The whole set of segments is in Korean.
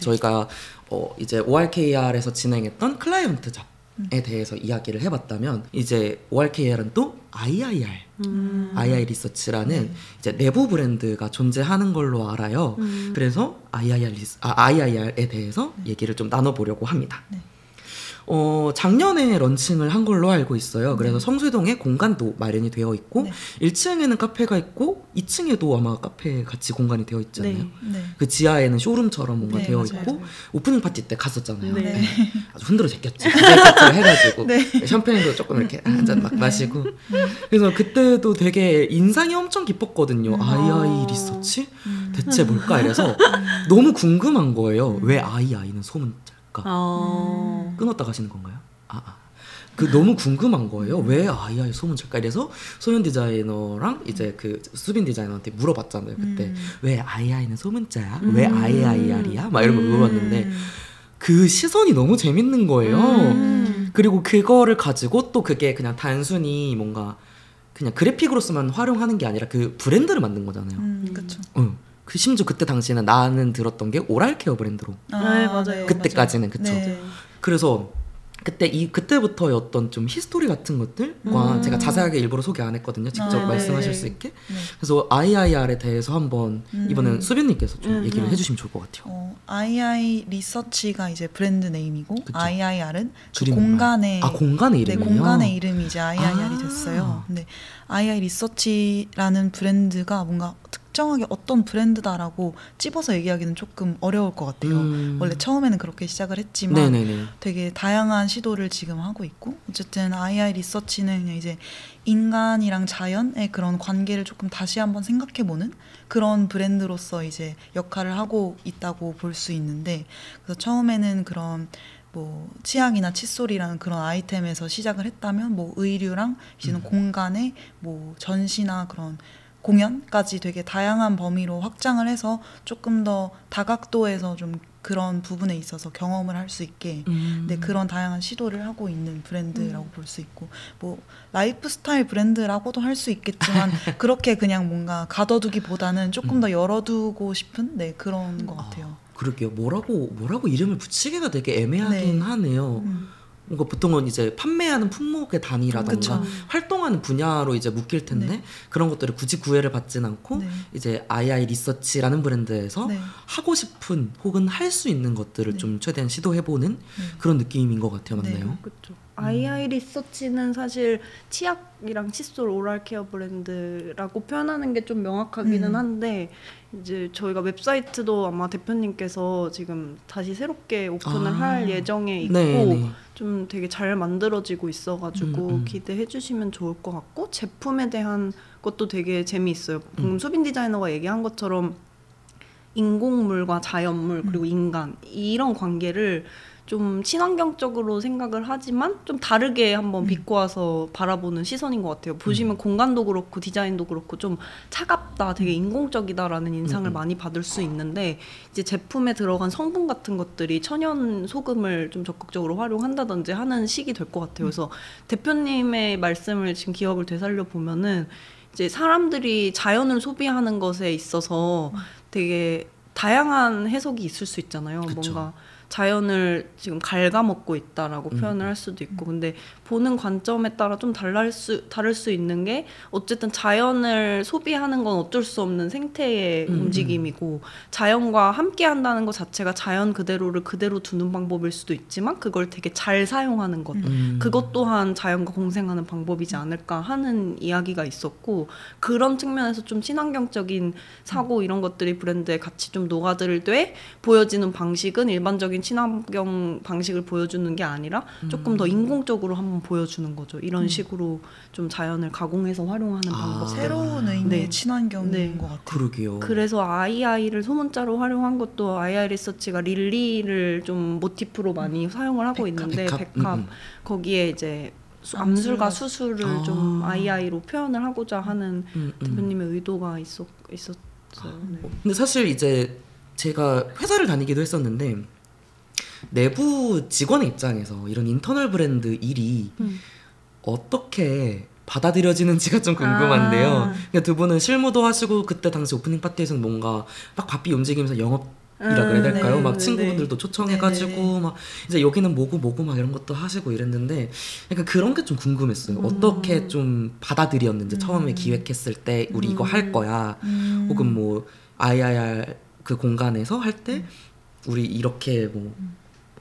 저희가 어 이제 ORKR에서 진행했던 client job에 대해서 이야기를 해봤다면 이제 ORKR은 또 IIR, 음. II 리서치라는 이제 내부 브랜드가 존재하는 걸로 알아요. 음. 그래서 IIR 리스, 아, IIR에 대해서 얘기를 좀 나눠보려고 합니다. 네. 어, 작년에 런칭을 한 걸로 알고 있어요. 그래서 성수동에 공간도 마련이 되어 있고 네. 1층에는 카페가 있고 2층에도 아마 카페 같이 공간이 되어 있잖아요. 네. 네. 그 지하에는 쇼룸처럼 뭔가 네, 되어 맞아요. 있고 오프닝 파티 때 갔었잖아요. 네. 네. 아주 흔들어 제꼈지. 디저트 해가지고 네. 샴페인도 조금 이렇게 한 잔 막 마시고 그래서 그때도 되게 인상이 엄청 깊었거든요. 음. ii 리서치 음. 대체 뭘까 이래서 너무 궁금한 거예요. 왜 ii는 소문자일까? 어. 끊었다 가시는 건가요? 아, 아. 그 너무 궁금한 거예요. 왜 ii 소문자일까? 이래서 소연 디자이너랑 이제 그 수빈 디자이너한테 물어봤잖아요. 그때 음. 왜 ii는 소문자야? 음. 왜 iiR이야? 막 이런 거 음. 물어봤는데 그 시선이 너무 재밌는 거예요. 음. 그리고 그거를 가지고 또 그게 그냥 단순히 뭔가 그냥 그래픽으로서만 활용하는 게 아니라 그 브랜드를 만든 거잖아요. 음, 그쵸. 응. 그 심지어 그때 당시에는 나는 들었던 게 oral care 브랜드로. 아, 네, 맞아요. 그때까지는 그쵸. 네. 그래서 그때 이 그때부터의 어떤 좀 history 같은 것들과 음. 제가 자세하게 일부러 소개 안 했거든요. 직접 아, 말씀하실 네. 수 있게. 네. 그래서 IIR에 대해서 한번 음. 이번에는 수빈님께서 좀 음, 얘기를 음. 해주시면 좋을 것 같아요. 어, II 리서치가 이제 브랜드 네임이고 그쵸. IIR은 그. 공간의 아 공간의 네, 이름이요. 공간의 이름이 이제 IIR이 아. 됐어요. 근데 II 리서치라는 브랜드가 뭔가 특 정하게 어떤 브랜드다라고 찝어서 얘기하기는 조금 어려울 것 같아요. 음. 원래 처음에는 그렇게 시작을 했지만 네네네. 되게 다양한 시도를 지금 하고 있고 어쨌든 II 리서치는 이제 인간이랑 자연의 그런 관계를 조금 다시 한번 생각해보는 그런 브랜드로서 이제 역할을 하고 있다고 볼 수 있는데 그래서 처음에는 그런 뭐 치약이나 칫솔이라는 그런 아이템에서 시작을 했다면 뭐 의류랑 이제는 음. 공간에 뭐 전시나 그런 공연까지 되게 다양한 범위로 확장을 해서 조금 더 다각도에서 좀 그런 부분에 있어서 경험을 할 수 있게 음. 네, 그런 다양한 시도를 하고 있는 브랜드라고 볼수 있고 뭐 라이프스타일 브랜드라고도 할 수 있겠지만 그렇게 그냥 뭔가 가둬두기보다는 조금 음. 더 열어두고 싶은 네 그런 것 같아요. 그러게요. 뭐라고 뭐라고 이름을 붙이기가 되게 애매하긴 네. 하네요. 음. 뭔가 보통은 이제 판매하는 품목의 단위라던가 그쵸. 활동하는 분야로 이제 묶일 텐데 네. 그런 것들을 굳이 구애를 받진 않고 네. 이제 II 리서치라는 브랜드에서 네. 하고 싶은 혹은 할 수 있는 것들을 네. 좀 최대한 시도해보는 네. 그런 느낌인 것 같아요. 네. 맞나요? 그렇죠. II 리서치는 사실 치약이랑 칫솔 오랄 케어 브랜드라고 표현하는 게 좀 명확하기는 음. 한데 이제 저희가 웹사이트도 아마 대표님께서 지금 다시 새롭게 오픈을 아. 할 예정에 있고 네, 네. 좀 되게 잘 만들어지고 있어가지고 음, 음. 기대해 주시면 좋을 것 같고 제품에 대한 것도 되게 재미있어요. 음. 수빈 디자이너가 얘기한 것처럼 인공물과 자연물 그리고 음. 인간 이런 관계를 좀 친환경적으로 생각을 하지만 좀 다르게 한번 음. 비꼬아서 바라보는 시선인 것 같아요. 보시면 공간도 그렇고 디자인도 그렇고 좀 차갑다, 되게 인공적이다라는 인상을 음, 음. 많이 받을 수 있는데 이제 제품에 들어간 성분 같은 것들이 천연 소금을 좀 적극적으로 활용한다든지 하는 시기 될 것 같아요. 그래서 대표님의 말씀을 지금 기억을 되살려 보면은 이제 사람들이 자연을 소비하는 것에 있어서 되게 다양한 해석이 있을 수 있잖아요. 그쵸. 뭔가 자연을 지금 갉아먹고 있다라고 음. 표현을 할 수도 있고 근데 보는 관점에 따라 좀 달랄 수 다를 수 있는 게 어쨌든 자연을 소비하는 건 어쩔 수 없는 생태의 음. 움직임이고 자연과 함께 한다는 것 자체가 자연 그대로를 그대로 두는 방법일 수도 있지만 그걸 되게 잘 사용하는 것 음. 그것 또한 자연과 공생하는 방법이지 않을까 하는 이야기가 있었고 그런 측면에서 좀 친환경적인 사고 이런 것들이 브랜드에 같이 좀 녹아들 때 보여지는 방식은 일반적인 친환경 방식을 보여주는 게 아니라 조금 더 인공적으로 한번 보여주는 거죠. 이런 식으로 좀 자연을 가공해서 활용하는 아. 방법. 새로운 의미의 네. 친환경인 네. 것 같아요. 그러게요. 그래서 아이아이를 소문자로 활용한 것도 아이아이 리서치가 릴리를 좀 모티프로 많이 사용을 하고. 있는데 백합. 백합, 음, 음. 거기에 이제 수- 암술과 암술과 수술을 아. 좀 아이아이로 표현을 하고자 하는 음, 음. 대표님의 의도가 있었 있었어요. 네. 근데 사실 이제 제가 회사를 다니기도 했었는데 내부 직원의 입장에서 이런 인터널 브랜드 일이 음. 어떻게 받아들여지는지가 좀 궁금한데요. 아. 그러니까 두 분은 실무도 하시고 그때 당시 오프닝 파티에서는 뭔가 막 바삐 움직이면서 영업 이라 그래야 음, 될까요? 네, 막 네, 친구분들도 초청해가지고 네, 막 이제 여기는 뭐고 뭐고 막 이런 것도 하시고 이랬는데 약간 그런 게 좀 궁금했어요. 음. 어떻게 좀 받아들였는지 음. 처음에 기획했을 때 우리 이거 할 음. 거야. 음. 혹은 뭐 IIR 그 공간에서 할 때 우리 이렇게 뭐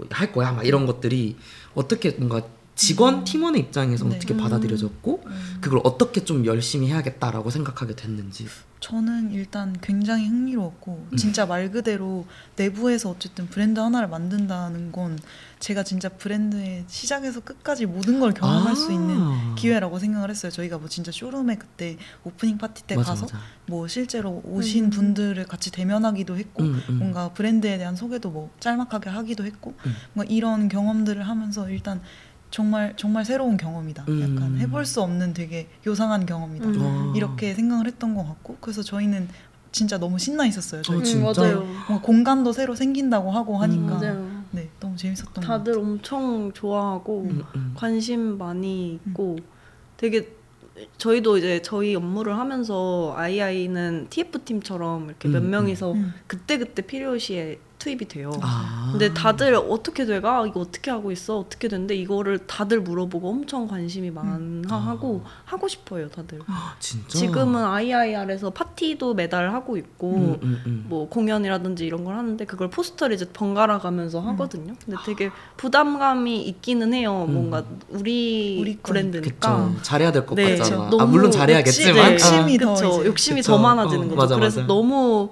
할 거야 막 이런 것들이 어떻게 뭔가 직원 팀원의 입장에서 네. 어떻게 음. 받아들여졌고 음. 그걸 어떻게 좀 열심히 해야겠다라고 생각하게 됐는지. 저는 일단 굉장히 흥미로웠고 음. 진짜 말 그대로 내부에서 어쨌든 브랜드 하나를 만든다는 건 제가 진짜 브랜드의 시작에서 끝까지 모든 걸 경험할 아. 수 있는 기회라고 생각을 했어요. 저희가 뭐 진짜 쇼룸에 그때 오프닝 파티 때 맞아, 가서 맞아. 뭐 실제로 오신 음. 분들을 같이 대면하기도 했고 음, 음. 뭔가 브랜드에 대한 소개도 뭐 짤막하게 하기도 했고 음. 뭔가 이런 경험들을 하면서 일단 정말 정말 새로운 경험이다. 음. 약간 해볼 수 없는 되게 요상한 경험이다. 음. 와. 이렇게 생각을 했던 것 같고 그래서 저희는 진짜 너무 신나 있었어요. 저희 어, 음, 진짜? 맞아요. 공간도 새로 생긴다고 하고 하니까 음. 맞아요. 네 너무 재밌었던 것 다들 같아요. 엄청 좋아하고 음, 음. 관심 많이 있고 되게 저희도 이제 저희 업무를 하면서 아이아이는 TF 팀처럼 이렇게 몇 음, 명이서 음. 그때 그때 필요시에 투입이 돼요. 아. 근데 다들 어떻게 돼가 이거 어떻게 하고 있어 어떻게 된대 이거를 다들 물어보고 엄청 관심이 많아하고 하고 싶어요 다들. 아, 진짜 지금은 IIR에서 파티도 매달 하고 있고 음, 음, 음. 뭐 공연이라든지 이런 걸 하는데 그걸 포스터를 이제 번갈아 가면서 음. 하거든요. 근데 되게 부담감이 있기는 해요. 음. 뭔가 우리, 우리 건. 브랜드니까. 그쵸 잘해야 될것 네, 같잖아. 아 너무 물론 잘해야겠지만 욕심, 네, 아, 욕심이 더 그쵸. 욕심이 그쵸. 더 많아지는 어, 거죠. 맞아, 그래서 맞아. 너무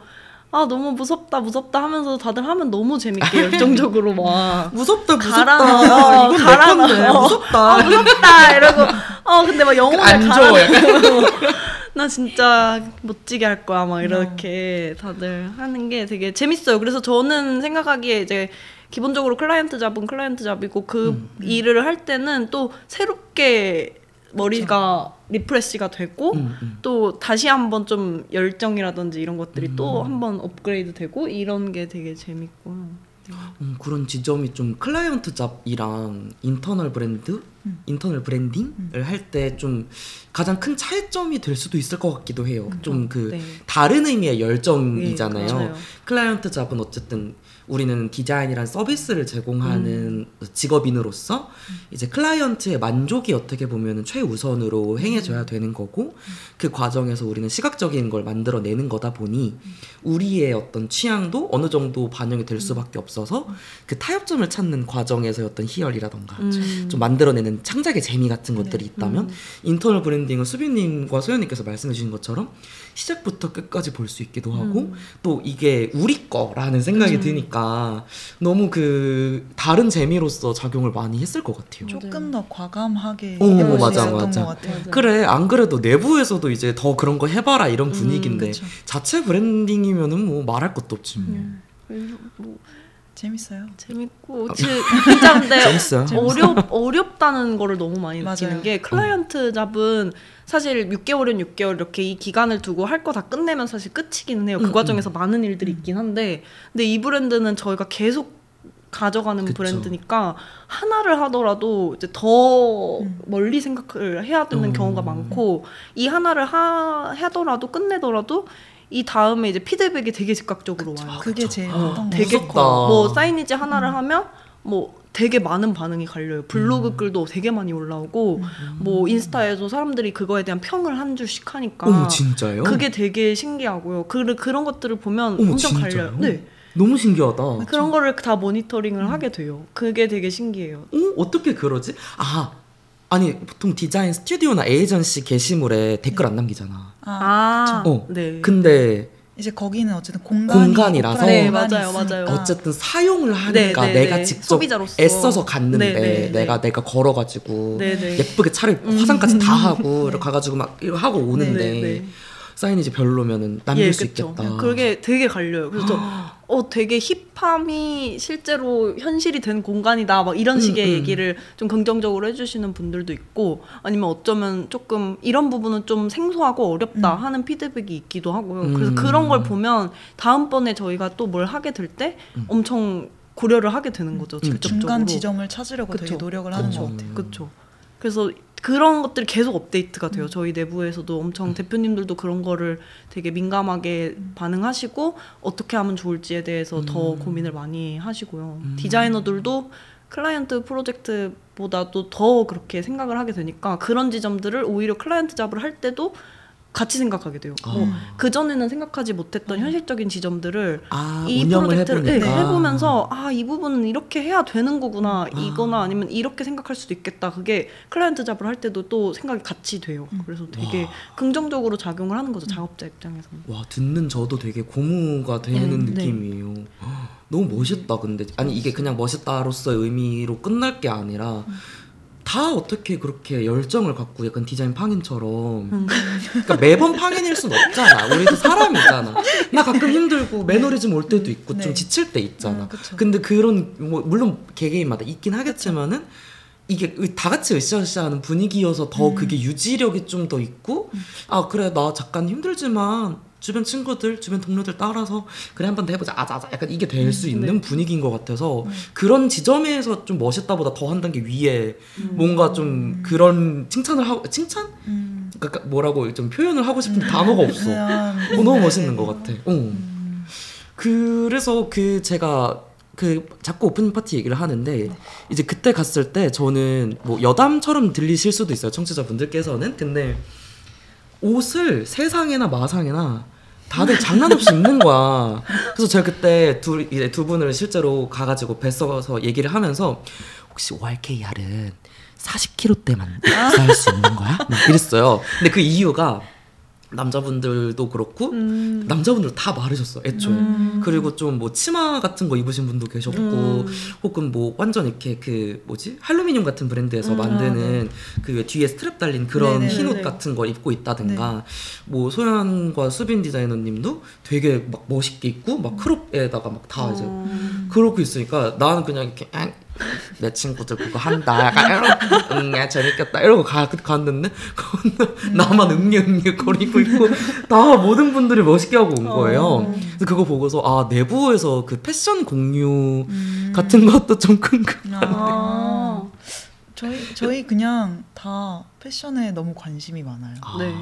아 너무 무섭다 무섭다 하면서 다들 하면 너무 재밌게 열정적으로 막 무섭다 가라 무섭다. 어, 이건 가라 내 어, 무섭다. 아, 무섭다 이러고 어 근데 막 영혼을 안 약간. 나 진짜 멋지게 할 거야 음. 막 이렇게 다들 하는 게 되게 재밌어요. 그래서 저는 생각하기에 이제 기본적으로 client job은 client job이고 그 음. 일을 할 때는 또 새롭게 머리가 refresh가 되고 음, 음. 또 다시 한번 좀 열정이라든지 이런 것들이 음. 또 한번 업그레이드 되고 이런 게 되게 재밌고요. 음, 그런 지점이 좀 client job이랑 internal 브랜드, 음. internal branding을 할 때 좀 가장 큰 차이점이 될 수도 있을 것 같기도 해요. 좀 그 네. 다른 의미의 네, 열정이잖아요. 맞아요. client job은 어쨌든 우리는 디자인이란 서비스를 제공하는 음. 직업인으로서 이제 클라이언트의 만족이 어떻게 보면 최우선으로 행해져야 되는 거고 그 과정에서 우리는 시각적인 걸 만들어내는 거다 보니 우리의 어떤 취향도 어느 정도 반영이 될 수밖에 없어서 그 타협점을 찾는 과정에서의 어떤 희열이라던가 음. 좀 만들어내는 창작의 재미 같은 네. 것들이 있다면 음. internal branding은 수빈님과 소연님께서 말씀해 주신 것처럼 시작부터 끝까지 볼 수 있기도 하고 음. 또 이게 우리 거라는 생각이 음. 드니까 너무 그 다른 재미로서 작용을 많이 했을 것 같아요. 조금 더 과감하게 수 맞아, 맞아. 것 같아요. 맞아. 그래 안 그래도 내부에서도 이제 더 그런 거 해봐라 이런 음, 분위기인데 그쵸. 자체 브랜딩이면은 뭐 말할 것도 없지 뭐. 음. 뭐 재밌어요. 재밌고 지- 진짜 근데 재밌어요. 어렵 어렵다는 거를 너무 많이 느끼는 맞아요. 게 클라이언트 잡은 사실 6개월은 6개월 이렇게 이 기간을 두고 할 거 다 끝내면 사실 끝이기는 해요. 그 음, 과정에서 많은 일들이 있긴 한데 근데 이 브랜드는 저희가 계속 가져가는 그쵸. 브랜드니까 하나를 하더라도 이제 더 음. 멀리 생각을 해야 되는 음. 경우가 많고 이 하나를 하, 하더라도 끝내더라도 이 다음에 이제 피드백이 되게 즉각적으로 와요. 그게 제일 어, 되게 같아요. 무섭다. 커. 뭐 사이니지 하나를 하면 뭐 되게 많은 반응이 갈려요. 블로그 음. 글도 되게 많이 올라오고 뭐 인스타에도 사람들이 그거에 대한 평을 한 줄씩 하니까 어머 진짜요? 그게 되게 신기하고요. 그 그런 것들을 보면 어머, 엄청 진짜요? 갈려요. 네. 너무 신기하다. 그런 거를 다 모니터링을 하게 돼요. 그게 되게 신기해요. 어? 어떻게 그러지? 아 아니 보통 디자인 스튜디오나 에이전시 게시물에 댓글 안 남기잖아. 아, 아, 어. 네. 근데 이제 거기는 어쨌든 공간이 공간이라서 네, 맞아요, 있으니까. 맞아요. 어쨌든 사용을 하니까 네, 네, 내가 네. 직접 소비자로서. 애써서 갔는데 네, 네, 네. 내가 내가 걸어가지고 네네. 예쁘게 차를 음. 화장까지 다 하고 이렇게 가가지고 막 이거 하고 오는데 네, 네. 사이니지 별로면은 남길 예, 수 그쵸. 있겠다. 그게 되게 갈려요. 그래서 저, 어 되게 힙함이 실제로 현실이 된 공간이다. 막 이런 음, 식의 음. 얘기를 좀 긍정적으로 해주시는 분들도 있고, 아니면 어쩌면 조금 이런 부분은 좀 생소하고 어렵다 음. 하는 피드백이 있기도 하고요. 그래서 음. 그런 걸 보면 다음번에 저희가 또 뭘 하게 될때 음. 엄청 고려를 하게 되는 거죠. 음, 직접적으로. 중간 지점을 찾으려고 되게 그쵸. 노력을 하는 그쵸. 것 같아요. 그렇죠. 그래서 그런 것들이 계속 업데이트가 돼요. 저희 내부에서도 엄청 대표님들도 그런 거를 되게 민감하게 반응하시고 어떻게 하면 좋을지에 대해서 더 고민을 많이 하시고요. 디자이너들도 클라이언트 프로젝트보다도 더 그렇게 생각을 하게 되니까 그런 지점들을 오히려 클라이언트 job을 할 때도 같이 생각하게 돼요. 뭐 아. 그전에는 생각하지 못했던 현실적인 지점들을 아, 이 프로젝트를. 네, 해보면서 아 이 부분은 이렇게 해야 되는 거구나 아. 이거나 아니면 이렇게 생각할 수도 있겠다 그게 클라이언트 job을 할 때도 또 생각이 같이 돼요 그래서 되게 와. 긍정적으로 작용을 하는 거죠 작업자 입장에서는 와 듣는 저도 되게 고무가 되는 음, 네. 느낌이에요. 너무 멋있다 근데 아니 이게 그냥 멋있다로서의 의미로 끝날 게 아니라 다 어떻게 그렇게 열정을 갖고 약간 디자인 팡인처럼 음. 그러니까 매번 팡인일 순 없잖아. 우리도 사람이잖아. 나 가끔 힘들고 매너리즘 올 때도 있고 좀 네. 지칠 때 있잖아. 음. 근데 그런 뭐 물론 개개인마다 있긴 하겠지만은 이게 의- 다 같이 으쌰으쌰하는 분위기여서 더 음. 그게 유지력이 좀 더 있고 아 그래 나 잠깐 힘들지만 주변 친구들 주변 동료들 따라서 그래 한번더 해보자 아자아자 약간 이게 될 수 있는 네. 분위기인 것 같아서 음. 그런 지점에서 좀 멋있다보다 더 한 단계 위에 음. 뭔가 좀 그런 칭찬을 하고 칭찬 음. 그러니까 뭐라고 좀 표현을 하고 싶은 단어가 없어. 그냥- 어, 너무 네, 멋있는 네. 것 같아. 어. 음. 그래서 그 제가 그 자꾸 오프닝 파티 얘기를 하는데 이제 그때 갔을 때 저는 뭐 여담처럼 들리실 수도 있어요 청취자분들께서는 근데 옷을 세상에나 마상에나 다들 장난 없이 입는 거야. 그래서 제가 그때 둘 이제 두 분을 실제로 가가지고 뵀어서 얘기를 하면서 혹시 ORKR은 40kg대만 입사할 수 있는 거야? 막 이랬어요. 근데 그 이유가 남자분들도 그렇고 음. 남자분들 다 마르셨어 애초에 음. 그리고 좀 뭐 치마 같은 거 입으신 분도 계셨고 음. 혹은 뭐 완전 이렇게 그 뭐지 할루미늄 같은 브랜드에서 음, 만드는 그왜 뒤에 스트랩 달린 그런. 흰 옷. 같은 걸 입고 있다든가 뭐 소연과 수빈 디자이너님도 되게 막 멋있게 입고 막 crop에다가 막 다 이제 어. 그러고 있으니까 나는 그냥 이렇게 아, 내 친구들 그거 한다 약간 이러고 응, 야, 재밌겠다 이러고 가, 갔는데 그건 나만 응애응애 거리고 있고 다 모든 분들이 멋있게 하고 온 거예요 어. 그래서 그거 보고서 아 내부에서 그 패션 공유 음. 같은 것도 좀 궁금 아. 저희 저희 그냥 다 패션에 너무 관심이 많아요. 네.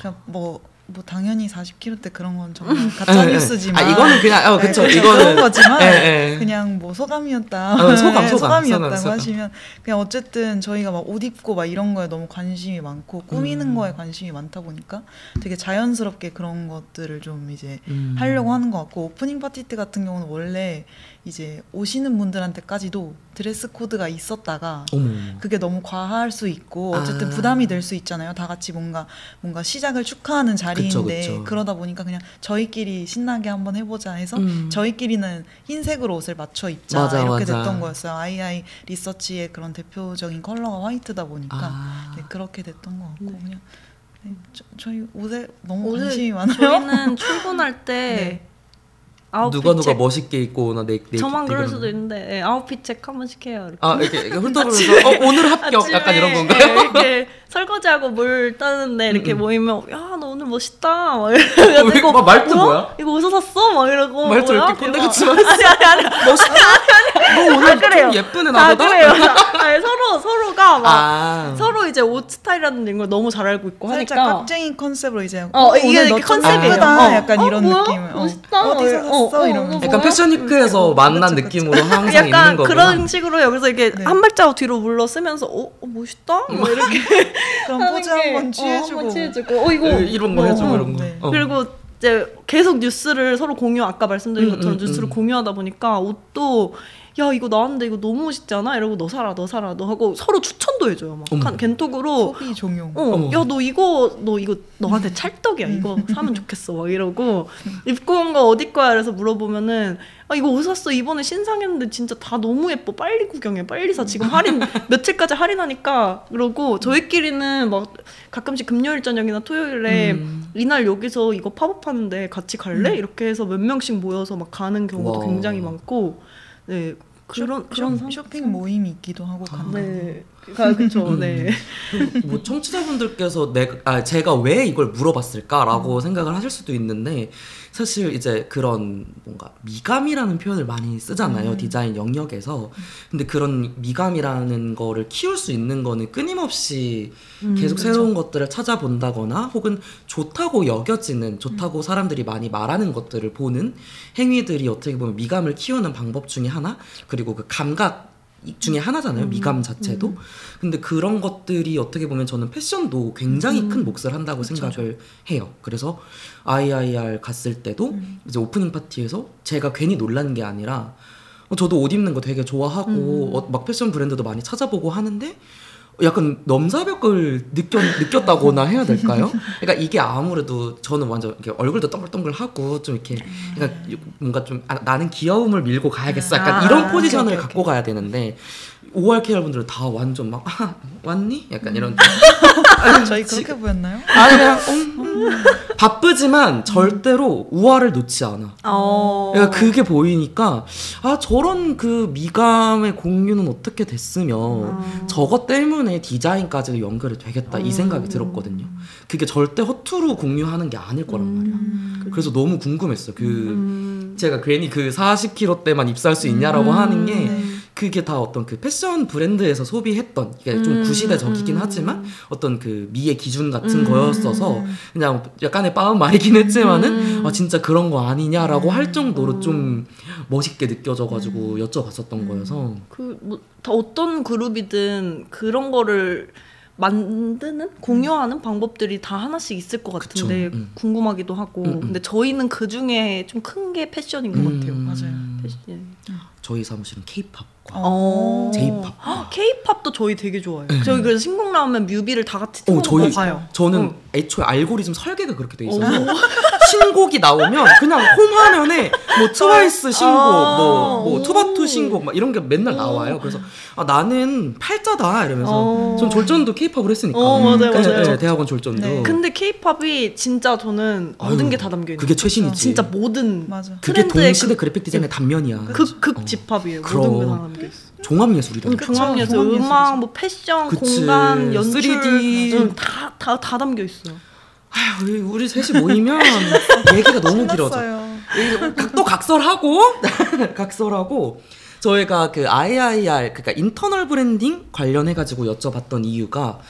그냥 뭐, 뭐 당연히 40kg 때 그런 건 정말 가짜 예, 예. 뉴스지만 아 이거는 그냥 어 그쵸 네, 이거는 그런 거지만 예, 예. 그냥 뭐 소감이었다. 어, 소감, 네, 소감, 소감 이었다고 소감, 소감. 하시면 그냥 어쨌든 저희가 막 옷 입고 막 이런 거에 너무 관심이 많고 꾸미는 음. 거에 관심이 많다 보니까 되게 자연스럽게 그런 것들을 좀 이제 음. 하려고 하는 것 같고 오프닝 파티 때 같은 경우는 원래 이제 오시는 분들한테까지도 드레스 코드가 있었다가 어머 그게 너무 과할 수 있고 어쨌든 아. 부담이 될 수 있잖아요. 다 같이 뭔가 뭔가 시작을 축하하는 자리인데 그쵸, 그쵸. 그러다 보니까 그냥 저희끼리 신나게 한번 해보자 해서 음. 저희끼리는 흰색으로 옷을 맞춰 입자 맞아, 이렇게 맞아. 됐던 거였어요. 아이아이 리서치의 그런 대표적인 컬러가 화이트다 보니까 아. 네, 그렇게 됐던 것 같고 네. 그냥 네, 저, 저희 옷에 너무 관심이 많아요. 저희는 출근할 때 네. 누가 누가 체크 멋있게 입고 오나 내, 내 저만 내 그럴 수도 거. 있는데 예, outfit check 한 번씩 해요. 이렇게. 아 이렇게, 이렇게 훑어보면서 어, 오늘 합격 약간 이런 건가요? 예, 이렇게 설거지하고 물 따는데 이렇게 음, 음. 모이면 야 너 오늘 멋있다 막 왜, 이러고 막 말투 뭐야? 이거 어디서 샀어? 막 이러고 말투 뭐야? 이렇게 꼰대 이러고. 같이 말했어. 아니 아니 아니 멋있다. 너 오늘 다 그래요. 좀 예쁘네 다 나보다. 그래요. 아니, 서로 서로가 막 아. 서로 이제 옷 스타일이라는 이런 걸 너무 잘 알고 있고 살짝 하니까 깍쟁이 컨셉으로 이제 어, 이게 너좀 컨셉이에요. 예쁘다 어. 약간 어, 이런 뭐야? 느낌 어. 멋있다. 어 디서 어, 샀어 어, 이러면서 어, 약간 뭐야? fashion week에서 만난 그쵸, 그쵸. 느낌으로 항상 있는 약간 거구나. 그런 식으로 여기서 이렇게 네. 한 발자국 뒤로 물러 서면서 어, 어 멋있다 뭐 이렇게 그럼 포즈 게, 한번 어, 취해주고 한번 취해주고 어 이거 어, 이런 거 어, 해주고 어. 이런 거. 네. 어. 그리고 이제 계속 뉴스를 서로 공유 아까 말씀드린 음, 것처럼 음, 뉴스를 음. 공유하다 보니까 옷도 야 이거 나왔는데 이거 너무 멋있지 않아? 이러고 너 사라 너 사라 너 하고 서로 추천도 해줘요 막 어머. 한 갠톡으로 소비 종용. 어, 야, 너 이거, 너 이거 너한테 찰떡이야. 이거 사면 좋겠어. 막 이러고, 입고 온 거 어디 거야? 그래서 물어보면은, 아, 이거 어디서 샀어? 이번에 신상했는데 진짜 다 너무 예뻐. 빨리 구경해. 빨리 사. 지금 할인, 며칠까지 할인하니까. 그러고, 저희끼리는 막 가끔씩 금요일 저녁이나 토요일에 음. 이날 여기서 이거 팝업 하는데 같이 갈래? 음. 이렇게 해서 몇 명씩 모여서 막 가는 경우도 와. 굉장히 많고, 네. 그런 그런 상- 쇼핑 모임이 있기도 하고 간다. 네, 그러니까 그렇죠. 음. 네. 뭐 청취자분들께서 내가 아, 제가 왜 이걸 물어봤을까라고 생각을 하실 수도 있는데 사실 이제 그런 뭔가 미감이라는 표현을 많이 쓰잖아요 음. 디자인 영역에서 근데 그런 미감이라는 거를 키울 수 있는 거는 끊임없이 음, 계속 그렇죠. 새로운 것들을 찾아본다거나 혹은 좋다고 여겨지는 좋다고 사람들이 많이 말하는 것들을 보는 행위들이 어떻게 보면 미감을 키우는 방법 중에 하나 그리고 그 감각 중에 하나잖아요 음, 미감 자체도 근데 그런 것들이 어떻게 보면 저는 패션도 굉장히 음. 큰 몫을 한다고 그쵸. 생각을 해요 그래서 IIR 갔을 때도 음. 이제 오프닝 파티에서 제가 괜히 놀란 게 아니라 어, 저도 옷 입는 거 되게 좋아하고 음. 어, 막 패션 브랜드도 많이 찾아보고 하는데 약간 넘사벽을 느꼈, 느꼈다거나 해야 될까요? 그러니까 이게 아무래도 저는 완전 이렇게 얼굴도 동글동글하고 좀 이렇게 그러니까 뭔가 좀 아, 나는 귀여움을 밀고 가야겠어 약간 아, 이런 오케이, 포지션을 오케이, 갖고 가야 되는데 5월 케어 분들은 다 완전 막 아, 왔니? 약간 이런 저희 그렇게 보였나요? 아니 그냥 음, 음. 바쁘지만 절대로 우아를 놓지 않아. 어. 그러니까 그게 보이니까 아 저런 그 미감의 공유는 어떻게 됐으면 어. 저것 때문에 디자인까지도 연결이 되겠다 이 생각이 음. 들었거든요. 그게 절대 허투루 공유하는 게 아닐 거란 말이야. 음. 그래서 너무 궁금했어. 그 음. 제가 괜히 그 40kg 때만 입살 수 있냐라고 음. 하는 게 네. 그게 다 어떤 그 패션 브랜드에서 소비했던 이게 좀 음. 구시대적이긴 음. 하지만 어떤 그 미의 기준 같은 음. 거였어서 그냥 약간의 빠은 말이긴 했지만은 음. 아 진짜 그런 거 아니냐라고 음. 할 정도로 음. 좀 멋있게 느껴져가지고 여쭤봤었던 음. 거여서 그뭐 어떤 그룹이든 그런 거를 만드는 공유하는 방법들이 다 하나씩 있을 것 같은데 그쵸, 음. 궁금하기도 하고 음, 음. 근데 저희는 그 중에 좀 큰 게 패션인 것 같아요. 음, 맞아요. 패션. 저희 사무실은 케이팝 과 어. 제이팝과 K-팝도 저희 되게 좋아해요. 저희 그래서 신곡 나오면 뮤비를 다 같이 어, 틀어놓고 저희 봐요. 저는 어. 애초에 알고리즘 설계가 그렇게 돼 있어서 어. 신곡이 나오면 그냥 홈 화면에 뭐 트와이스 신곡, 아. 뭐, 뭐 오. 투바투 신곡 막 이런 게 맨날 나와요. 그래서 아, 나는 팔자다 이러면서 어. 전 졸전도 케이팝을 했으니까. 어, 맞아요, 네, 맞아요. 네, 대학원 졸전도. 네. 근데 K-팝이 진짜 저는 모든 아유, 게다 담겨 있는 그게. 최신이지. 진짜 모든 맞아. 그게 동시대 그- 그래픽 디자인의 단면이야. 극, 극 어. 집합이에요. 그럼. 모든 게다 있어. 종합 예술이다. 그쵸. 종합 예술, 종합예술이죠. 음악, 뭐 패션, 그치. 공간, 연출 3D. 다다 다 담겨 있어요. 아휴, 우리, 우리 셋이 모이면 얘기가 너무 길어져. 또 각설하고 각설하고 저희가 그 IIR 그러니까 internal branding 관련해 가지고 여쭤봤던 이유가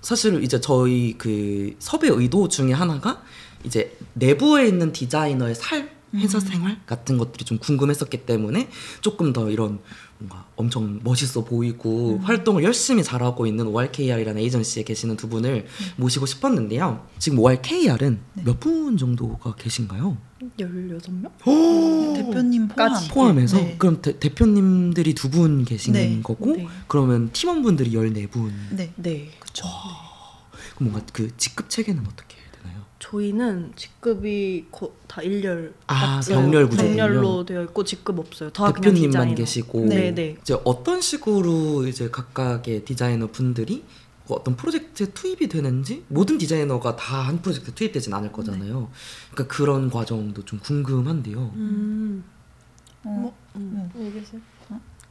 사실 이제 저희 그 섭외 의도 중에 하나가 이제 내부에 있는 디자이너의 삶 회사 생활 같은 것들이 좀 궁금했었기 때문에 조금 더 이런 뭔가 엄청 멋있어 보이고 활동을 열심히 잘하고 있는 ORKR이라는 에이전시에 계시는 두 분을 모시고 싶었는데요. 지금 ORKR은 몇분 정도가 계신가요? 16명? 대표님 포함. 까지. 포함 해서 네. 그럼 대, 대표님들이 두 분 계시는 네. 거고 네. 그러면 팀원분들이 14분 네. 네. 그쵸. 그럼 뭔가 그 직급 체계는 어떻게 되나요? 저희는 직급이 거, 다 일렬 아. 병렬 구조군요. 병렬로 되어 있고 직급 없어요. 다 대표님만. 계시고 네, 네. 이제 어떤 식으로 이제 각각의 디자이너 분들이 그 어떤 프로젝트에 투입이 되는지 모든 디자이너가 다 한 프로젝트에 투입되진 않을 거잖아요. 그러니까 그런 과정도 좀 궁금한데요. 음. 어, 뭐, 음. 뭐. 얘기하세요.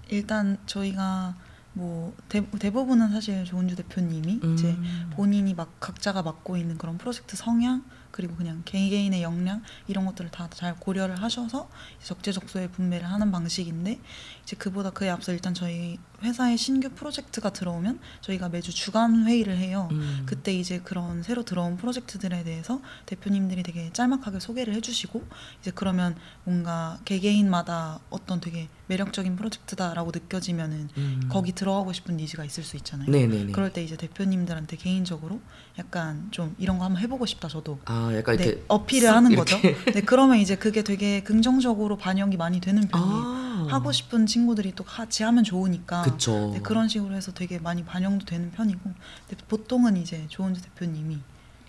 일단 저희가 뭐 대, 대부분은 사실 조은주 대표님이 음. 이제 본인이 막 각자가 맡고 있는 그런 프로젝트 성향 그리고 그냥 개개인의 역량 이런 것들을 다 잘 고려를 하셔서 적재적소에 분배를 하는 방식인데 이제 그보다 그에 앞서 일단 저희 회사에 신규 프로젝트가 들어오면 저희가 매주 주간 회의를 해요. 음. 그때 이제 그런 새로 들어온 프로젝트들에 대해서 대표님들이 되게 짤막하게 소개를 해주시고 이제 그러면 뭔가 개개인마다 어떤 되게 매력적인 프로젝트다라고 느껴지면은 음. 거기 들어가고 싶은 니즈가 있을 수 있잖아요. 네네네. 그럴 때 이제 대표님들한테 개인적으로 약간 좀 이런 거 한번 해보고 싶다 저도 아 약간 네, 이렇게 어필을 쓱 하는 이렇게. 거죠. 네 그러면 이제 그게 되게 긍정적으로 반영이 많이 되는 편이에요. 아 하고 싶은 친구들이 또 같이 하면 좋으니까 그쵸. 네, 그런 식으로 해서 되게 많이 반영도 되는 편이고 근데 보통은 이제 조은주 대표님이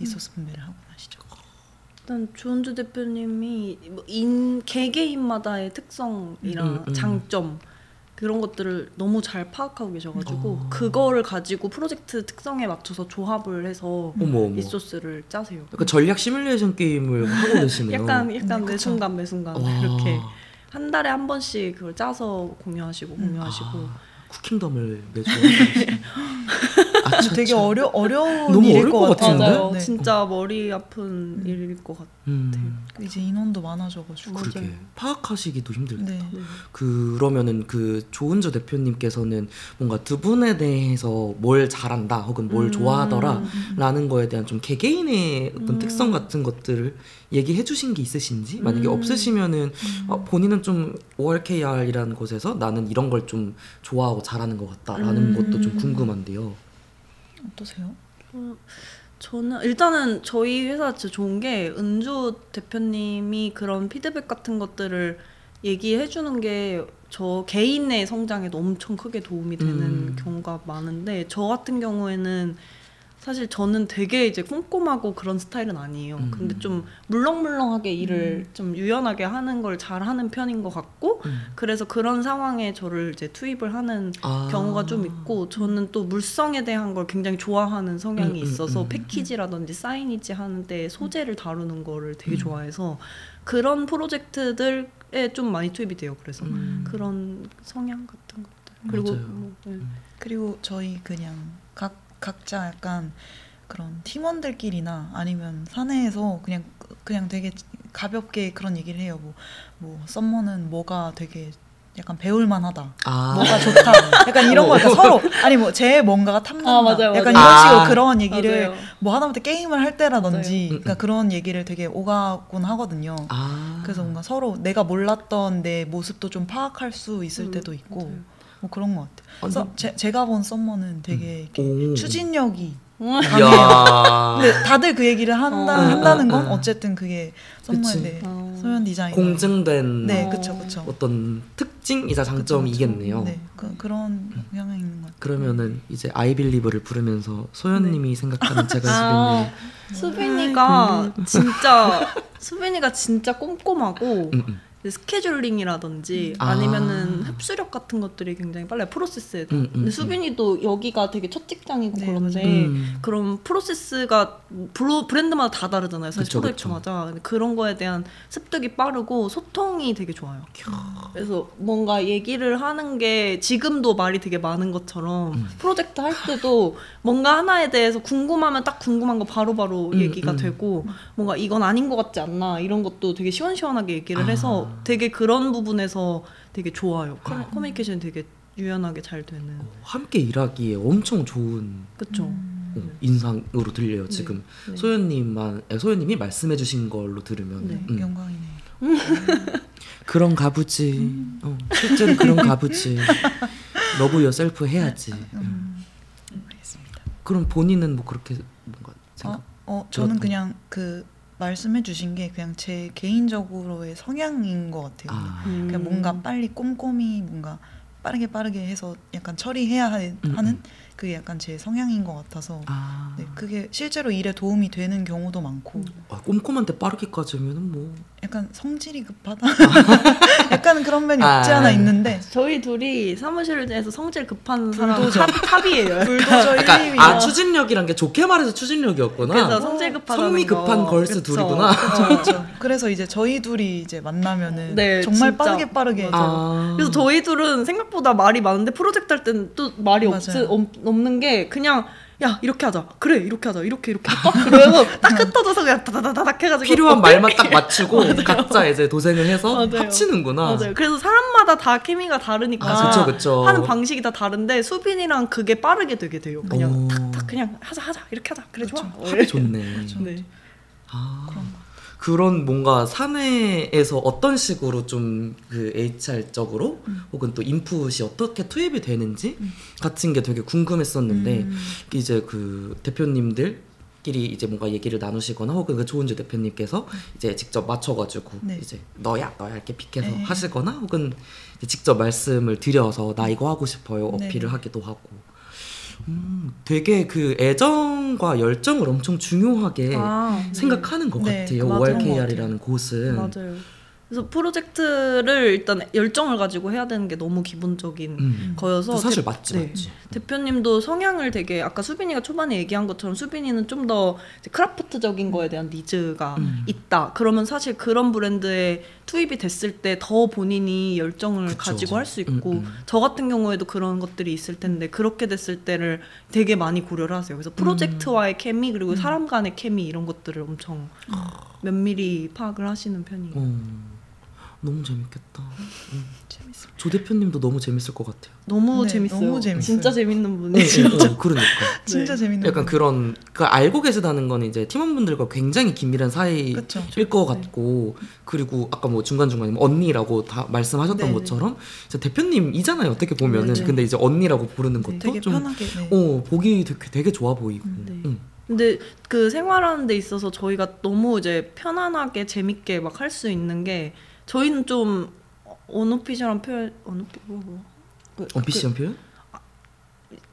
resource 분배를 하고 하시죠. 일단 조은주 대표님이 뭐 인 개개인마다의 특성이랑 음, 음. 장점 그런 것들을 너무 잘 파악하고 계셔가지고 어. 그거를 가지고 프로젝트 특성에 맞춰서 조합을 해서 어머 어머. resource를 짜세요. 약간 전략 시뮬레이션 게임을 하고 계시네요. 약간 약간 네, 그쵸. 매순간 매 순간 와. 이렇게 한 달에 한 번씩 그걸 짜서 공유하시고 공유하시고 아, 쿠킹덤을 매주. 아, 저- 되게 저- 어려 어려운 너무 일일 어려울 것것 같아요. 같은데? 맞아요. 네. 진짜 머리 아픈 일일 것 같아요. 음, 이제 인원도 많아져가지고. 맞아요. 그러게 파악하시기도 힘들다. 네. 그러면은 그 조은주 대표님께서는 뭔가 두 분에 대해서 뭘 잘한다 혹은 뭘 음. 좋아하더라라는 거에 대한 좀 개개인의 어떤 음. 특성 같은 것들을 얘기해 주신 게 있으신지 만약에 음. 없으시면은 어, 본인은 좀 ORKR이라는 곳에서 나는 이런 걸 좀 좋아하고 잘하는 것 같다라는 음. 것도 좀 궁금한데요. 어떠세요? 저는 일단은 저희 회사 진짜 좋은 게 은주 대표님이 그런 피드백 같은 것들을 얘기해 주는 게 저 개인의 성장에도 엄청 크게 도움이 되는 음. 경우가 많은데 저 같은 경우에는 사실 저는 되게 이제 꼼꼼하고 그런 스타일은 아니에요. 음. 근데 좀 물렁물렁하게 일을 좀 유연하게 하는 걸 잘하는 편인 것 같고 음. 그래서 그런 상황에 저를 이제 투입을 하는 아. 경우가 좀 있고 저는 또 물성에 대한 걸 굉장히 좋아하는 성향이 음, 음, 있어서 음. 패키지라든지 사이니지 하는데 소재를 다루는 거를 되게 음. 좋아해서 그런 프로젝트들에 좀 많이 투입이 돼요. 그래서 음. 그런 성향 같은 것들 그리고. 뭐, 네. 그리고 저희 그냥 각 각자 약간 그런 팀원들끼리나 아니면 사내에서 그냥 그냥 되게 가볍게 그런 얘기를 해요. 뭐, 뭐 썸머는 뭐가 되게 약간 배울만하다. 아. 뭐가 좋다. 약간 이런 거 약간 서로 아니 뭐 제 뭔가가 탐난다. 아, 맞아요, 약간 맞아요. 이런 식으로 아. 그런 얘기를 맞아요. 뭐 하다못해 게임을 할 때라든지 맞아요. 그러니까 그런 얘기를 되게 오가곤 하거든요. 아. 그래서 뭔가 서로 내가 몰랐던 내 모습도 좀 파악할 수 있을 음, 때도 있고 맞아요. 뭐 그런 것 같아요. 아니, 서, 제, 제가 본 썸머는 되게 이렇게 오. 추진력이 이야. 근데 다들 그 얘기를 한다, 어. 한다는 어, 건 어, 어. 어쨌든 그게 그치. 썸머의 네, 어. 소연 디자인 공증된 네 어. 그쵸 그쵸 어떤 특징이자 장점이겠네요. 네 그, 그런 영향이 있는 것 같아요 그러면은 이제 아이빌리브를 부르면서 소연님이 생각하는 제가 아, 지금 수빈이가 진짜 수빈이가 진짜 꼼꼼하고 음, 음. 스케줄링이라든지 아. 아니면은 흡수력 같은 것들이 굉장히 빨라요 프로세스에 음, 음, 근데 음. 수빈이도 여기가 되게 첫 직장이고 네, 그런데 음. 그런 프로세스가 브로, 브랜드마다 다 다르잖아요 사실 근데 그런 거에 대한 습득이 빠르고 소통이 되게 좋아요 그래서 뭔가 얘기를 하는 게 지금도 말이 되게 많은 것처럼 음. 프로젝트 할 때도 뭔가 하나에 대해서 궁금하면 딱 궁금한 거 바로바로 음, 얘기가 음. 되고 뭔가 이건 아닌 것 같지 않나 이런 것도 되게 시원시원하게 얘기를 아. 해서 되게 그런 부분에서 되게 좋아요. 커- 아. 커뮤니케이션이 되게 유연하게 잘 되는. 함께 일하기에 엄청 좋은 음. 어, 인상으로 들려요 지금. 네. 소연님만 에, 소연님이 말씀해주신 걸로 들으면. 네, 음. 영광이네 그런 가보지. 어, 실제로 그런 가보지. love yourself 해야지. 음. 음, 알겠습니다. 그럼 본인은 뭐 그렇게 뭔가 생각 어, 어 저는 그냥 그 말씀해 주신 게 그냥 제 개인적으로의 성향인 것 같아요 아, 음. 그냥 뭔가 빨리 꼼꼼히 뭔가 빠르게 빠르게 해서 약간 처리해야 하, 음, 하는 음. 그게 약간 제 성향인 것 같아서 아. 네, 그게 실제로 일에 도움이 되는 경우도 많고 음. 아, 꼼꼼한데 빠르게까지 하면은 뭐 약간 성질이 급하다 약간 그런 면이 없지 아. 않아 있는데 저희 둘이 사무실에서 성질 급한 사람 불도저. 탑, 탑이에요 불도저 약간 1, 2위가 아 추진력이란 게 좋게 말해서 추진력이었구나. 그래서 성질 급하다는 성미 급한 거. 걸스 그쵸. 둘이구나. 그렇죠. 그래서 이제 저희 둘이 이제 만나면은 네, 정말 진짜. 빠르게 빠르게. 아. 그래서 저희 둘은 생각보다 말이 많은데 프로젝트 할 때는 또 말이 없, 없는 게 그냥 야 이렇게 하자 그래 이렇게 하자 이렇게 이렇게 할까 그러면서 딱 흩어져서 그냥 다다다닥 해가지고 필요한 어, 말만 딱 맞추고 각자 이제 도생을 해서 맞아요. 합치는구나. 맞아요 그래서 사람마다 다 케미가 다르니까 아, 그쵸, 그쵸. 하는 방식이 다 다른데 수빈이랑 그게 빠르게 되게 돼요 그냥 오. 탁탁 그냥 하자 하자 이렇게 하자 그래 좋아 어, 합이 좋네. 네. 아. 그런 그런 뭔가 사내에서 어떤 식으로 좀 그 HR적으로 음. 혹은 또 인풋이 어떻게 투입이 되는지 같은 게 되게 궁금했었는데 음. 이제 그 대표님들 끼리 이제 뭔가 얘기를 나누시거나 혹은 그 조은주 대표님께서 이제 직접 맞춰가지고 네. 이제 너야 너야 이렇게 픽해서 네. 하시거나 혹은 직접 말씀을 드려서 나 이거 하고 싶어요 네. 어필을 하기도 하고 음 되게 그 애정과 열정을 엄청 중요하게 아, 생각하는 것 네, 같아요. 맞아요. ORKR이라는 곳은. 맞아요 그래서 프로젝트를 일단 열정을 가지고 해야 되는 게 너무 기본적인 음. 거여서 사실 대- 맞지 네. 맞지. 대표님도 성향을 되게 아까 수빈이가 초반에 얘기한 것처럼 수빈이는 좀 더 크라프트적인 거에 대한 니즈가 음. 있다. 그러면 사실 그런 브랜드에 투입이 됐을 때 더 본인이 열정을 그쵸. 가지고 할 수 있고 음, 음. 저 같은 경우에도 그런 것들이 있을 텐데 그렇게 됐을 때를 되게 많이 고려를 하세요. 그래서 프로젝트와의 케미 그리고 사람 간의 케미 이런 것들을 엄청 면밀히 파악을 하시는 편이에요. 어, 너무 재밌겠다. 음. 재밌어. 조 대표님도 너무 재밌을 것 같아요. 너무 네, 재밌어요. 너무 재밌어요. 진짜 재밌는 네, 분이에요. 어, 그러니까. 진짜 네. 재밌는. 약간 그런 그 알고 계시다는 건 이제 팀원분들과 굉장히 긴밀한 사이일 그쵸. 것 같고 그리고 아까 뭐 중간 중간에 언니라고 다 말씀하셨던 네, 것처럼 이제 대표님이잖아요 어떻게 보면은 네, 네. 근데 이제 언니라고 부르는 것도 되게 좀 편하게. 네. 어, 보기 되게, 되게 좋아 보이고. 네. 응. 근데 그 생활하는 데 있어서 저희가 너무 이제 편안하게 재밌게 막 할 수 있는 게 저희는 좀 언오피셜한 표현 언오피 뭐, 뭐. 그- 언피시한 표현?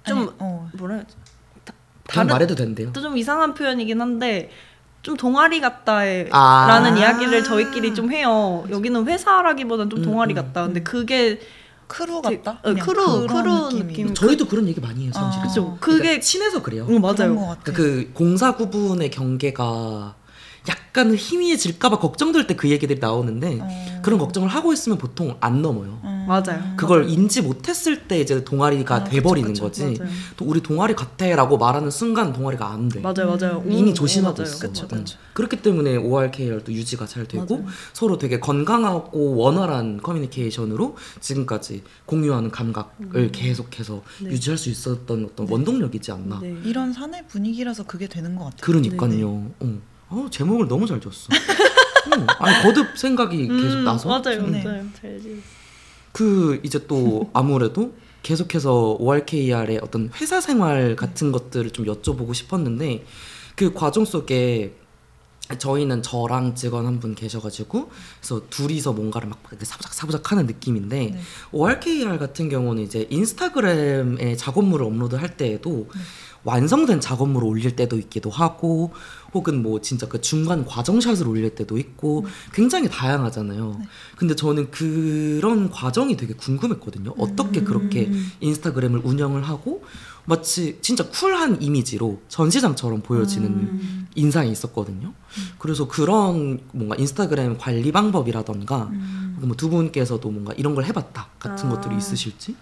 좀 아니, 어. 그, 뭐라 해야지 그냥 다른- 말해도 된대요. 또 좀 이상한 표현이긴 한데 좀 동아리 같다라는 아. 이야기를 저희끼리 좀 해요. 여기는 회사라기보다는 좀 음, 동아리 음, 같다. 근데 그게 크루 같다. 어, 그냥 크루, 그런 크루. 느낌. 저희도 그런 얘기 많이 해요, 사실. 아. 그죠. 그러니까 그게 친해서 그래요. 응, 맞아요. 같아. 그 공사 구분의 경계가 약간 희미해질까봐 걱정될 때 그 얘기들이 나오는데 어. 그런 걱정을 하고 있으면 보통 안 넘어요. 어. 맞아요. 그걸 맞아요. 인지 못했을 때 이제 동아리가 아, 돼버리는 그쵸, 거지. 그쵸. 맞아요. 또 우리 동아리 같아라고 말하는 순간 동아리가 안 돼. 맞아요, 맞아요. 음, 이미 음, 조심하고 맞아요. 있어. 그쵸, 응. 그쵸. 그렇기 때문에 ORKR도 유지가 잘 되고 맞아요. 서로 되게 건강하고 원활한 커뮤니케이션으로 지금까지 공유하는 감각을 계속해서 네. 유지할 수 있었던 어떤 원동력이지 않나. 네. 이런 사내 분위기라서 그게 되는 것 같아요. 그러니까요. 어. 어, 제목을 너무 잘 줬어. 어, 아니 거듭 생각이 계속 음, 나서 맞아요, 좋네. 맞아요. 잘 지- 그 이제 또 아무래도 계속해서 ORKR의 어떤 회사 생활 같은 것들을 좀 여쭤보고 싶었는데 그 과정 속에 저희는 저랑 직원 한 분 계셔가지고 그래서 둘이서 뭔가를 막 사부작 사부작 하는 느낌인데 네. ORKR 같은 경우는 이제 인스타그램에 작업물을 업로드할 때에도 완성된 작업물을 올릴 때도 있기도 하고 혹은 뭐 진짜 그 중간 과정샷을 올릴 때도 있고 굉장히 다양하잖아요. 근데 저는 그런 과정이 되게 궁금했거든요. 어떻게 그렇게 인스타그램을 운영을 하고 마치 진짜 쿨한 이미지로 전시장처럼 보여지는 음. 인상이 있었거든요. 그래서 그런 뭔가 인스타그램 관리 방법이라던가 음. 뭐두 분께서도 뭔가 이런 걸 해봤다 같은 아. 것들이 있으실지?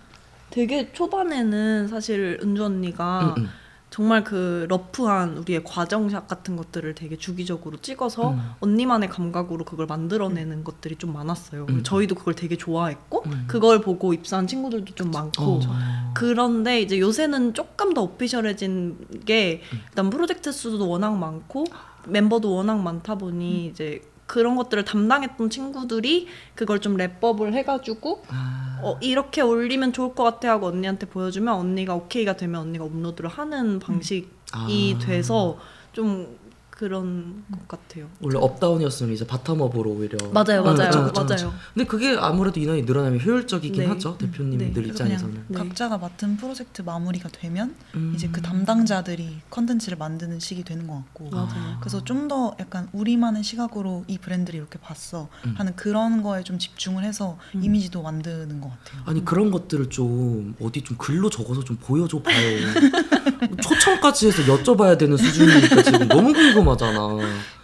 되게 초반에는 사실 은주 언니가 음, 음. 정말 그 러프한 우리의 과정샷 같은 것들을 되게 주기적으로 찍어서 음. 언니만의 감각으로 그걸 만들어내는 것들이 좀 많았어요. 음. 저희도 그걸 되게 좋아했고 음. 그걸 보고 입사한 친구들도 좀 많고 어. 그런데 이제 요새는 조금 더 오피셜해진 게 음. 일단 프로젝트 수도 워낙 많고 멤버도 워낙 많다 음. 보니 이제 그런 것들을 담당했던 친구들이 그걸 좀 wrap up을 해가지고 아. 어, 이렇게 올리면 좋을 것 같아 하고 언니한테 보여주면 언니가 오케이가 되면 언니가 업로드를 하는 방식이 아. 돼서 좀 그런 것 같아요. 원래 top down이었으면 이제 bottom up으로 오히려 맞아요, 어, 맞아요, 그쵸, 그쵸, 맞아요. 그쵸. 근데 그게 아무래도 인원이 늘어나면 효율적이긴 네. 하죠 대표님들 네. 입장에서는 네. 각자가 맡은 프로젝트 마무리가 되면 음. 이제 그 담당자들이 컨텐츠를 만드는 식이 되는 것 같고 맞아요. 그래서 좀 더 약간 우리만의 시각으로 이 브랜드를 이렇게 봤어 음. 하는 그런 거에 좀 집중을 해서 음. 이미지도 만드는 것 같아요. 아니 그런 것들을 좀 어디 좀 글로 적어서 좀 보여줘 봐요. 초청까지 해서 여쭤봐야 되는 수준이니까 지금 너무 궁금 하잖아.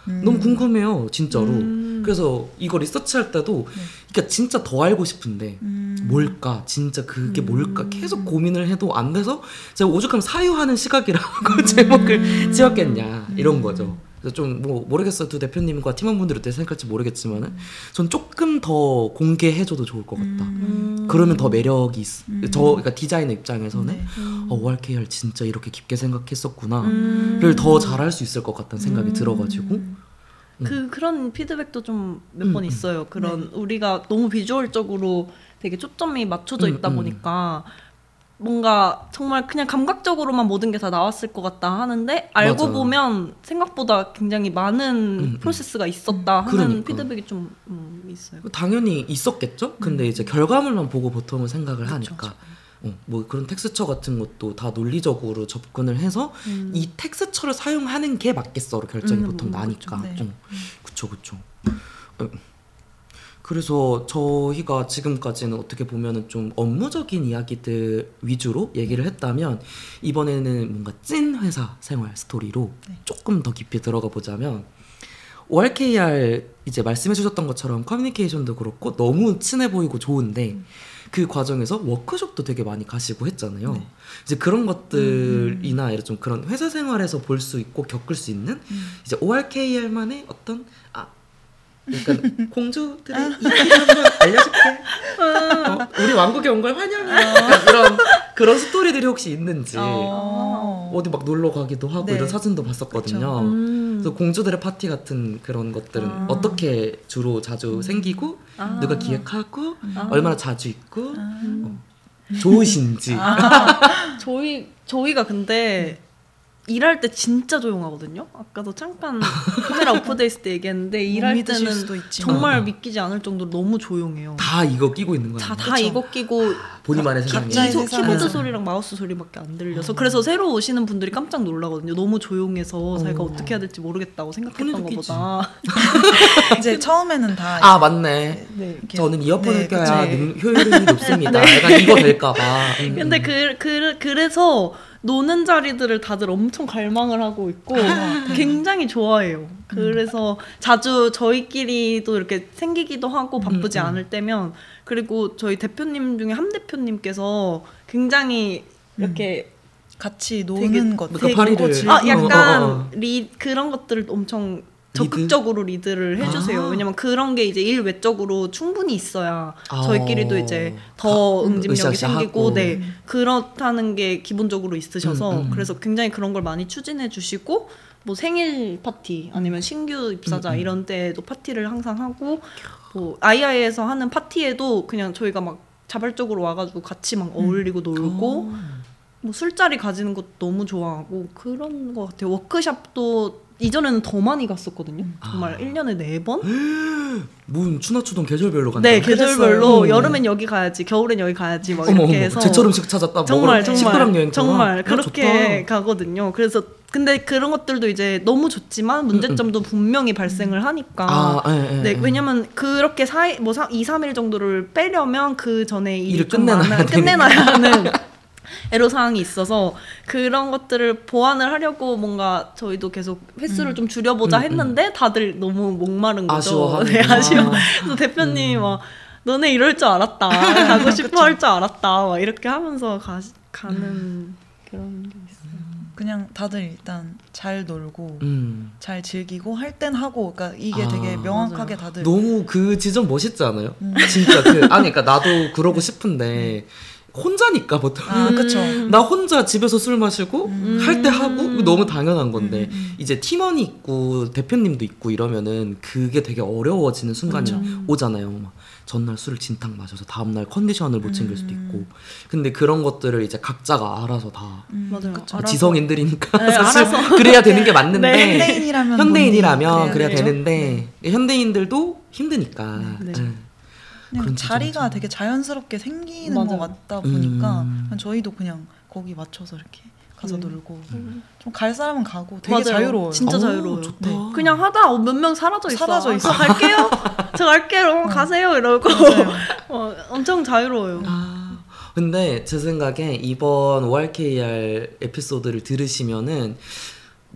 음. 너무 궁금해요, 진짜로. 음. 그래서 이거 리서치할 때도 네. 그러니까 진짜 더 알고 싶은데 음. 뭘까, 진짜 그게 음. 뭘까 계속 고민을 해도 안 돼서 제가 오죽하면 사유하는 시각이라고 제목을 지었겠냐 이런 거죠. 그래서 좀 뭐 모르겠어요. 두 대표님과 팀원분들이 어떻게 생각할지 모르겠지만은 전 조금 더 공개해줘도 좋을 것 같다. 음. 그러면 더 매력이 있. 음. 저 그러니까 디자이너 입장에서는 네. 음. 어, ORKR 진짜 이렇게 깊게 생각했었구나를 음. 더 잘할 수 있을 것 같다는 생각이 음. 들어가지고 그 그런 피드백도 좀 몇번 음, 음. 있어요. 그런 우리가 너무 비주얼적으로 되게 초점이 맞춰져 음, 있다 음. 보니까 뭔가 정말 그냥 감각적으로만 모든 게 다 나왔을 것 같다 하는데 알고 맞아. 보면 생각보다 굉장히 많은 음, 프로세스가 있었다 하는 그러니까. 피드백이 좀 음, 있어요. 당연히 있었겠죠. 근데 이제 결과물만 보고 보통은 생각을 그쵸, 하니까 어, 뭐 그런 텍스처 같은 것도 다 논리적으로 접근을 해서 음. 이 텍스처를 사용하는 게 맞겠어로 결정이 음, 보통 음, 나니까. 그쵸, 네. 어, 그쵸 그쵸. 어, 그래서 저희가 지금까지는 어떻게 보면은 좀 업무적인 이야기들 위주로 얘기를 했다면 이번에는 뭔가 찐 회사 생활 스토리로 네. 조금 더 깊이 들어가 보자면 ORKR 이제 말씀해 주셨던 것처럼 커뮤니케이션도 그렇고 너무 친해 보이고 좋은데 그 과정에서 워크숍도 되게 많이 가시고 했잖아요. 네. 이제 그런 것들이나 이런 좀 그런 회사 생활에서 볼 수 있고 겪을 수 있는 음. 이제 ORKR만의 어떤 아 약간 공주들의 이야기 한번 알려줄게. 어, 우리 왕국에 온 걸 환영해. 약간 이런 그런 스토리들이 혹시 있는지 어. 어디 막 놀러 가기도 하고 네. 이런 사진도 봤었거든요. 음. 그래서 공주들의 파티 같은 그런 것들은 아. 어떻게 주로 자주 생기고 아. 누가 기획하고 아. 얼마나 자주 있고 아. 좋으신지 저희 저희가 근데 일할 때 진짜 조용하거든요. 아까도 잠깐 카메라 오프돼 있을 때 얘기했는데 못 일할 때는. 정말 어. 믿기지 않을 정도로 너무 조용해요. 다 이거 끼고 있는 거야. 다, 다. 이거 끼고 본인만의 세상에. 키보드 소리랑 마우스 소리밖에 안 들려서 그래서 새로 오시는 분들이 깜짝 놀라거든요. 너무 조용해서 자기가 어. 어떻게 해야 될지 모르겠다고 생각했던. 것보다. 이제 처음에는 다 아 맞네. 네. 이렇게- 저는 이어폰을 네, 껴야. 능- 효율이 높습니다. 약간 이거 될까봐. 음, 근데 음. 그, 그 그래서 노는 자리들을 다들 엄청 갈망을 하고 있고 아, 네. 굉장히 좋아해요. 그래서 자주 저희끼리도 이렇게 생기기도 하고 바쁘지 음, 음. 않을 때면 그리고 저희 대표님 중에 함 대표님께서 굉장히 이렇게 같이 노는 것. 그러니까 되게. 아 약간 어, 어, 어. 리 그런 것들을 엄청? 적극적으로 리드 를 해주세요. 아. 왜냐면 그런 게 이제 일 외적으로 충분히 있어야 아. 저희끼리도 이제 더 가- 응집력이. 생기고, 네 그렇다는 게 기본적으로 있으셔서 음, 음. 그래서 굉장히 그런 걸 많이 추진해 주시고 뭐 생일 파티 아니면 신규 입사자 음, 음. 이런 때도 파티를 항상 하고 뭐 아이아이에서 하는 파티에도 그냥 저희가 막 자발적으로 와가지고 같이 막 어울리고 놀고 어. 뭐 술자리 가지는 것도 너무 좋아하고 그런 것 같아요. 워크샵도 이전에는 더 많이 갔었거든요. 정말 아. 1년에 4번? 뭔 추나추동 계절별로 간다. 네, 계절별로 그랬어요. 여름엔 여기 가야지, 겨울엔 여기 가야지 막 어머 이렇게 어머 해서 제철 음식 찾았다. 정말 먹으러 식구랑 정말 여행 정말 아, 그렇게 좋다. 가거든요. 그래서 근데 그런 것들도 이제 너무 좋지만 문제점도 분명히 발생을 하니까 아, 예, 예, 네, 예. 왜냐면 그렇게 사이 뭐 2, 3일 정도를 빼려면 그 전에 일을 좀 끝내놔야. 끝내놔야 하는 애로 사항이 있어서 그런 것들을 보완을 하려고 뭔가 저희도 계속 횟수를 좀 줄여보자 음, 음. 했는데 다들 너무 목마른 거죠. 아쉬워하는구나. 네, 아쉬워. 그래서 대표님이 막 너네 이럴 줄 알았다. 가고 싶어 할 줄 알았다. 막 이렇게 하면서 가, 가는 그런 게 있어요. 그냥 다들 일단 잘 놀고 음. 잘 즐기고 할 땐 하고 그러니까 이게 아, 되게 명확하게 맞아요. 다들 너무 그 지점 멋있지 않아요? 음. 진짜 그 아니 그러니까 나도 그러고 싶은데 혼자니까 보통 아 그쵸 음. 나 혼자 집에서 술 마시고 음. 할때 하고 너무 당연한 건데 음, 음. 이제 팀원이 있고 대표님도 있고 이러면은 그게 되게 어려워지는 순간이 그쵸. 오잖아요. 막 전날 술을 진탕 마셔서 다음 날 컨디션을 못 챙길 수도 음. 있고 근데 그런 것들을 이제 각자가 알아서 다 음, 맞아요. 그쵸. 알아서. 지성인들이니까 네, 사실 알아서. 그래야 되는 게 맞는데 네. 현대인이라면 현대인이라면 그래야 그래야죠. 되는데 현대인들도 힘드니까 네. 네. 그냥 그런 자리가 지점에서. 되게 자연스럽게 생기는 맞아요. 것 같다 보니까 음. 저희도 그냥 거기 맞춰서 이렇게 가서 음. 놀고 음. 좀갈 사람은 가고 되게 맞아요. 자유로워요. 진짜 어, 자유로워요. 좋다. 네. 그냥 하다 몇 명 사라져 있어. 사라져 아, 있어. 저 갈게요. 저 갈게요. 어, 가세요. 이러고. 어, 엄청 자유로워요. 아, 근데 제 생각에 이번 ORKR 에피소드를 들으시면은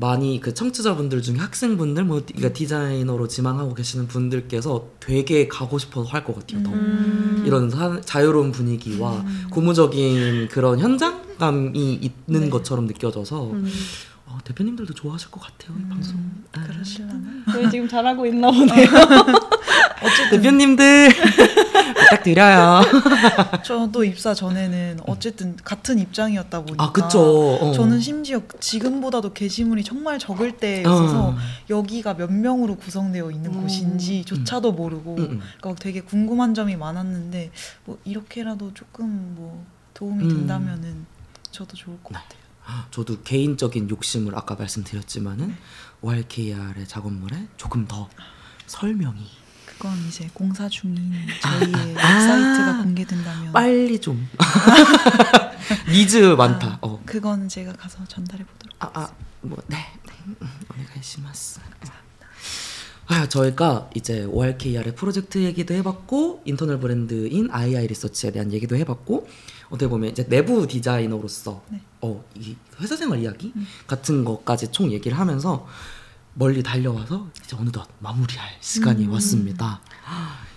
많이 그 청취자분들 중에 학생분들 뭐 그러니까 디자이너로 지망하고 계시는 분들께서 되게 가고 싶어서 할 것 같아요. 더. 음. 이런 사- 자유로운 분위기와 음. 고무적인 그런 현장감이 있는 네. 것처럼 느껴져서 음. 어, 대표님들도 좋아하실 것 같아요 이 방송. 아. 그러시려면 저희 지금 잘하고 있나 보네요. 대표님들 부탁드려요. 저도 입사 전에는 어쨌든 같은 입장이었다 보니까 아 그쵸. 어. 저는 심지어 지금보다도 게시물이 정말 적을 때였어서 어. 여기가 몇 명으로 구성되어 있는 음. 곳인지조차도 모르고 음, 음. 그러니까 되게 궁금한 점이 많았는데 뭐 이렇게라도 조금 뭐 도움이 음. 된다면은 저도 좋을 것 같아요. 저도 개인적인 욕심을 아까 말씀드렸지만은 ORKR의 작업물에 조금 더 설명이 그건 이제 공사 중인 저희의 아. 웹사이트가 공개된다면 빨리 좀 니즈 많다. 아, 어. 그거는 제가 가서 전달해 보도록. 아, 아, 뭐, 네, 네, 음, お願いします. 아, 저희가 이제 ORKR의 프로젝트 얘기도 해봤고 internal 브랜드인 II 리서치에 대한 얘기도 해봤고 어떻게 보면 이제 내부 디자이너로서 네. 어, 이 회사 생활 이야기 같은 것까지 총 얘기를 하면서 멀리 달려와서 이제 어느덧 마무리할 시간이 음. 왔습니다.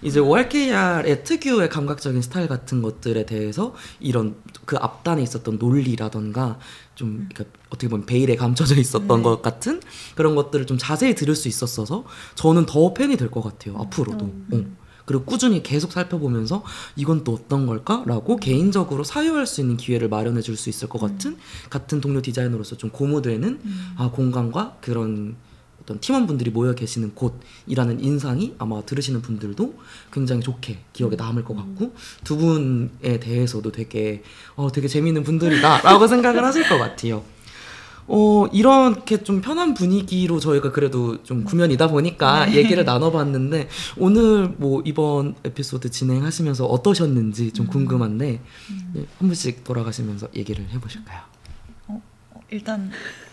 이제 ORKR의 특유의 감각적인 스타일 같은 것들에 대해서 이런 그 앞단에 있었던 논리라던가 좀 그러니까 어떻게 보면 베일에 감춰져 있었던 네. 것 같은 그런 것들을 좀 자세히 들을 수 있었어서 저는 더 팬이 될 것 같아요 앞으로도. 어. 그리고 꾸준히 계속 살펴보면서 이건 또 어떤 걸까라고 개인적으로 사유할 수 있는 기회를 마련해 줄 수 있을 것 같은 같은 동료 디자이너로서 좀 고무되는 아, 공간과 그런 어떤 팀원분들이 모여 계시는 곳이라는 인상이 아마 들으시는 분들도 굉장히 좋게 기억에 남을 것 같고 두 분에 대해서도 되게 어 되게 재미있는 분들이다라고 생각을 하실 것 같아요. 어 이렇게 좀 편한 분위기로 저희가 그래도 좀 구면이다 보니까 얘기를 나눠봤는데 오늘 뭐 이번 에피소드 진행하시면서 어떠셨는지 좀 궁금한데 네, 한 분씩 돌아가시면서 얘기를 해보실까요? 어, 일단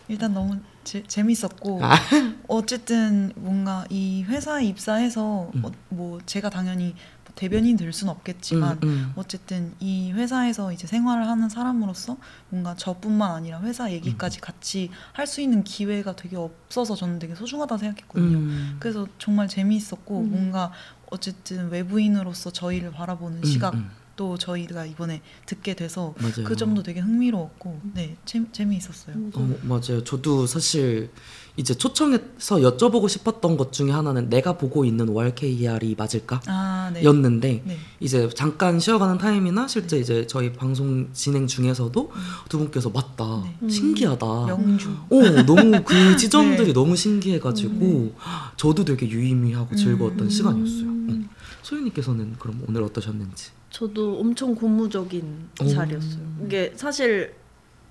일단 너무 제, 재밌었고 아. 어쨌든 뭔가 이 회사에 입사해서 음. 어, 뭐 제가 당연히 뭐 대변인 될 수는 없겠지만 음, 음. 어쨌든 이 회사에서 이제 생활을 하는 사람으로서 뭔가 저뿐만 아니라 회사 음. 얘기까지 같이 할 수 있는 기회가 되게 없어서 저는 되게 소중하다 생각했거든요. 음. 그래서 정말 재미있었고 음. 뭔가 어쨌든 외부인으로서 저희를 바라보는 음, 시각 음. 또 저희가 이번에 듣게 돼서 맞아요. 그 점도 되게 흥미로웠고 네 재, 재미있었어요. 어, 맞아요. 저도 사실 이제 초청해서 여쭤보고 싶었던 것 중에 하나는 내가 보고 있는 ORKR이 맞을까? 아 네. 였는데 네. 이제 잠깐 쉬어가는 타임이나 실제 이제 저희 방송 진행 중에서도 두 분께서 맞다 네. 신기하다 명주. 오 너무 그 지점들이 네. 너무 신기해가지고 저도 되게 유의미하고 즐거웠던 음. 시간이었어요 음. 어. 소윤님께서는 그럼 오늘 어떠셨는지 저도 엄청 고무적인 오. 자리였어요. 이게 사실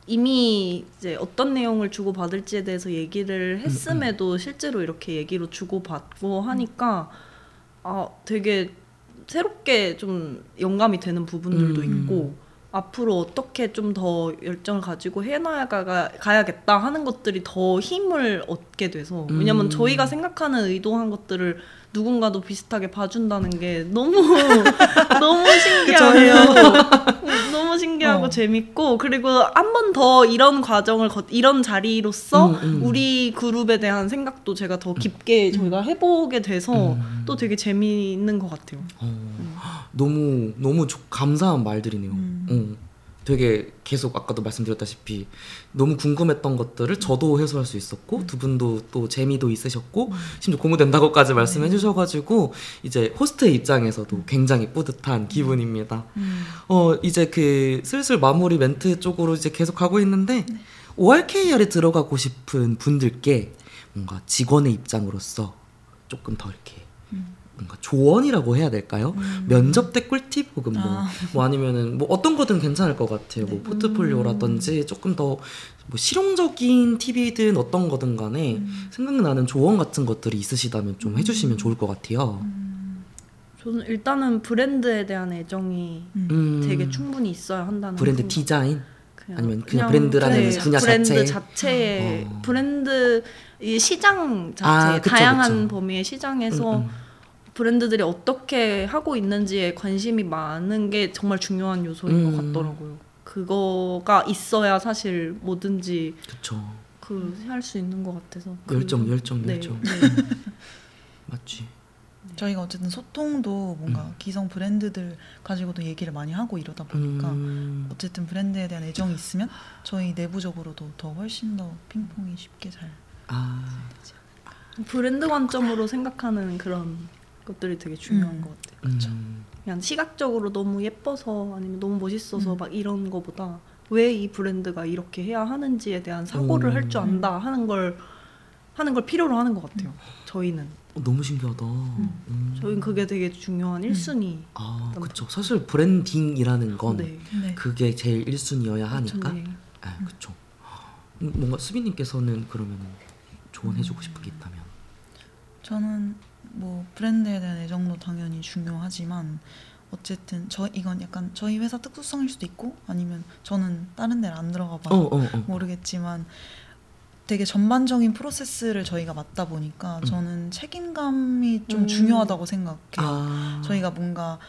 이미 이제 어떤 내용을 주고 받을지에 대해서 얘기를 했음에도 실제로 이렇게 얘기로 주고 받고 하니까 아 되게 새롭게 좀 영감이 되는 부분들도 음. 있고 앞으로 어떻게 좀 더 열정을 가지고 해나가 가야겠다 하는 것들이 더 힘을 얻게 돼서 왜냐면 음. 저희가 생각하는 의도한 것들을 누군가도 비슷하게 봐준다는 게 너무 너무 신기하고 너무 신기하고 어. 재밌고 그리고 한 번 더 이런 과정을 거, 이런 자리로서 음, 음. 우리 그룹에 대한 생각도 제가 더 깊게 저희가 해보게 돼서 음. 또 되게 재미있는 것 같아요. 어, 너무 너무 조- 감사한 말들이네요. 음. 어, 되게 계속 아까도 말씀드렸다시피 너무 궁금했던 것들을 저도 해소할 수 있었고 두 분도 또 재미도 있으셨고 심지어 고무된다고까지 말씀해 주셔가지고 이제 호스트의 입장에서도 굉장히 뿌듯한 기분입니다. 음. 어 이제 그 슬슬 마무리 멘트 쪽으로 이제 계속 가고 있는데 ORKR에 들어가고 싶은 분들께 뭔가 직원의 입장으로서 조금 더 이렇게 음. 뭔가 조언이라고 해야 될까요? 면접 때 꿀팁 혹은 뭐, 아. 뭐 아니면은 뭐 어떤 거든 괜찮을 것 같아요. 뭐 포트폴리오라든지 조금 더 뭐 실용적인 팁이든 어떤 거든 간에 생각나는 조언 같은 것들이 있으시다면 좀 해주시면 좋을 것 같아요. 저는 일단은 브랜드에 대한 애정이 음, 되게 충분히 있어야 한다는 브랜드 생각. 디자인 그냥, 아니면 그냥 브랜드라는 네, 분야 브랜드 자체? 자체의 어. 브랜드 이 시장 자체 아, 그쵸, 다양한 그쵸. 범위의 시장에서 음, 음. 브랜드들이 어떻게 하고 있는지에 관심이 많은 게 정말 중요한 요소인 음. 것 같더라고요. 그거가 있어야 사실 뭐든지 그쵸. 그할수 있는 것 같아서 그- 열정, 열정, 네, 열정. 네. 맞지. 저희가 어쨌든 소통도 뭔가 기성 브랜드들 가지고도 얘기를 많이 하고 이러다 보니까 음, 어쨌든 브랜드에 대한 애정이 있으면 저희 내부적으로도 더 훨씬 더 핑퐁이 쉽게 잘 아, 브랜드 관점으로 생각하는 그런 것들이 되게 중요한 음. 것 같아요. 음, 그냥 시각적으로 너무 예뻐서 아니면 너무 멋있어서 음. 막 이런 거보다 왜 이 브랜드가 이렇게 해야 하는지에 대한 사고를 음. 할줄 안다 하는 걸 하는 걸 필요로 하는 것 같아요. 저희는 어, 너무 신기하다. 음. 저희는 그게 되게 중요한 1순위. 아, 그쵸. 사실 브랜딩이라는 건 네. 네. 그게 제일 1순위여야 하니까. 네. 아. 음, 뭔가 수빈님께서는 그러면 조언해주고 싶은 게 있다면. 저는 뭐 브랜드에 대한 애정도 당연히 중요하지만 어쨌든 저 이건 약간 저희 회사 특수성일 수도 있고 아니면 저는 다른 데를 안 들어가 봐서 어, 어, 어. 모르겠지만 되게 전반적인 프로세스를 저희가 맡다 보니까 음. 저는 책임감이 좀 음. 중요하다고 생각해요. 아. 저희가 뭔가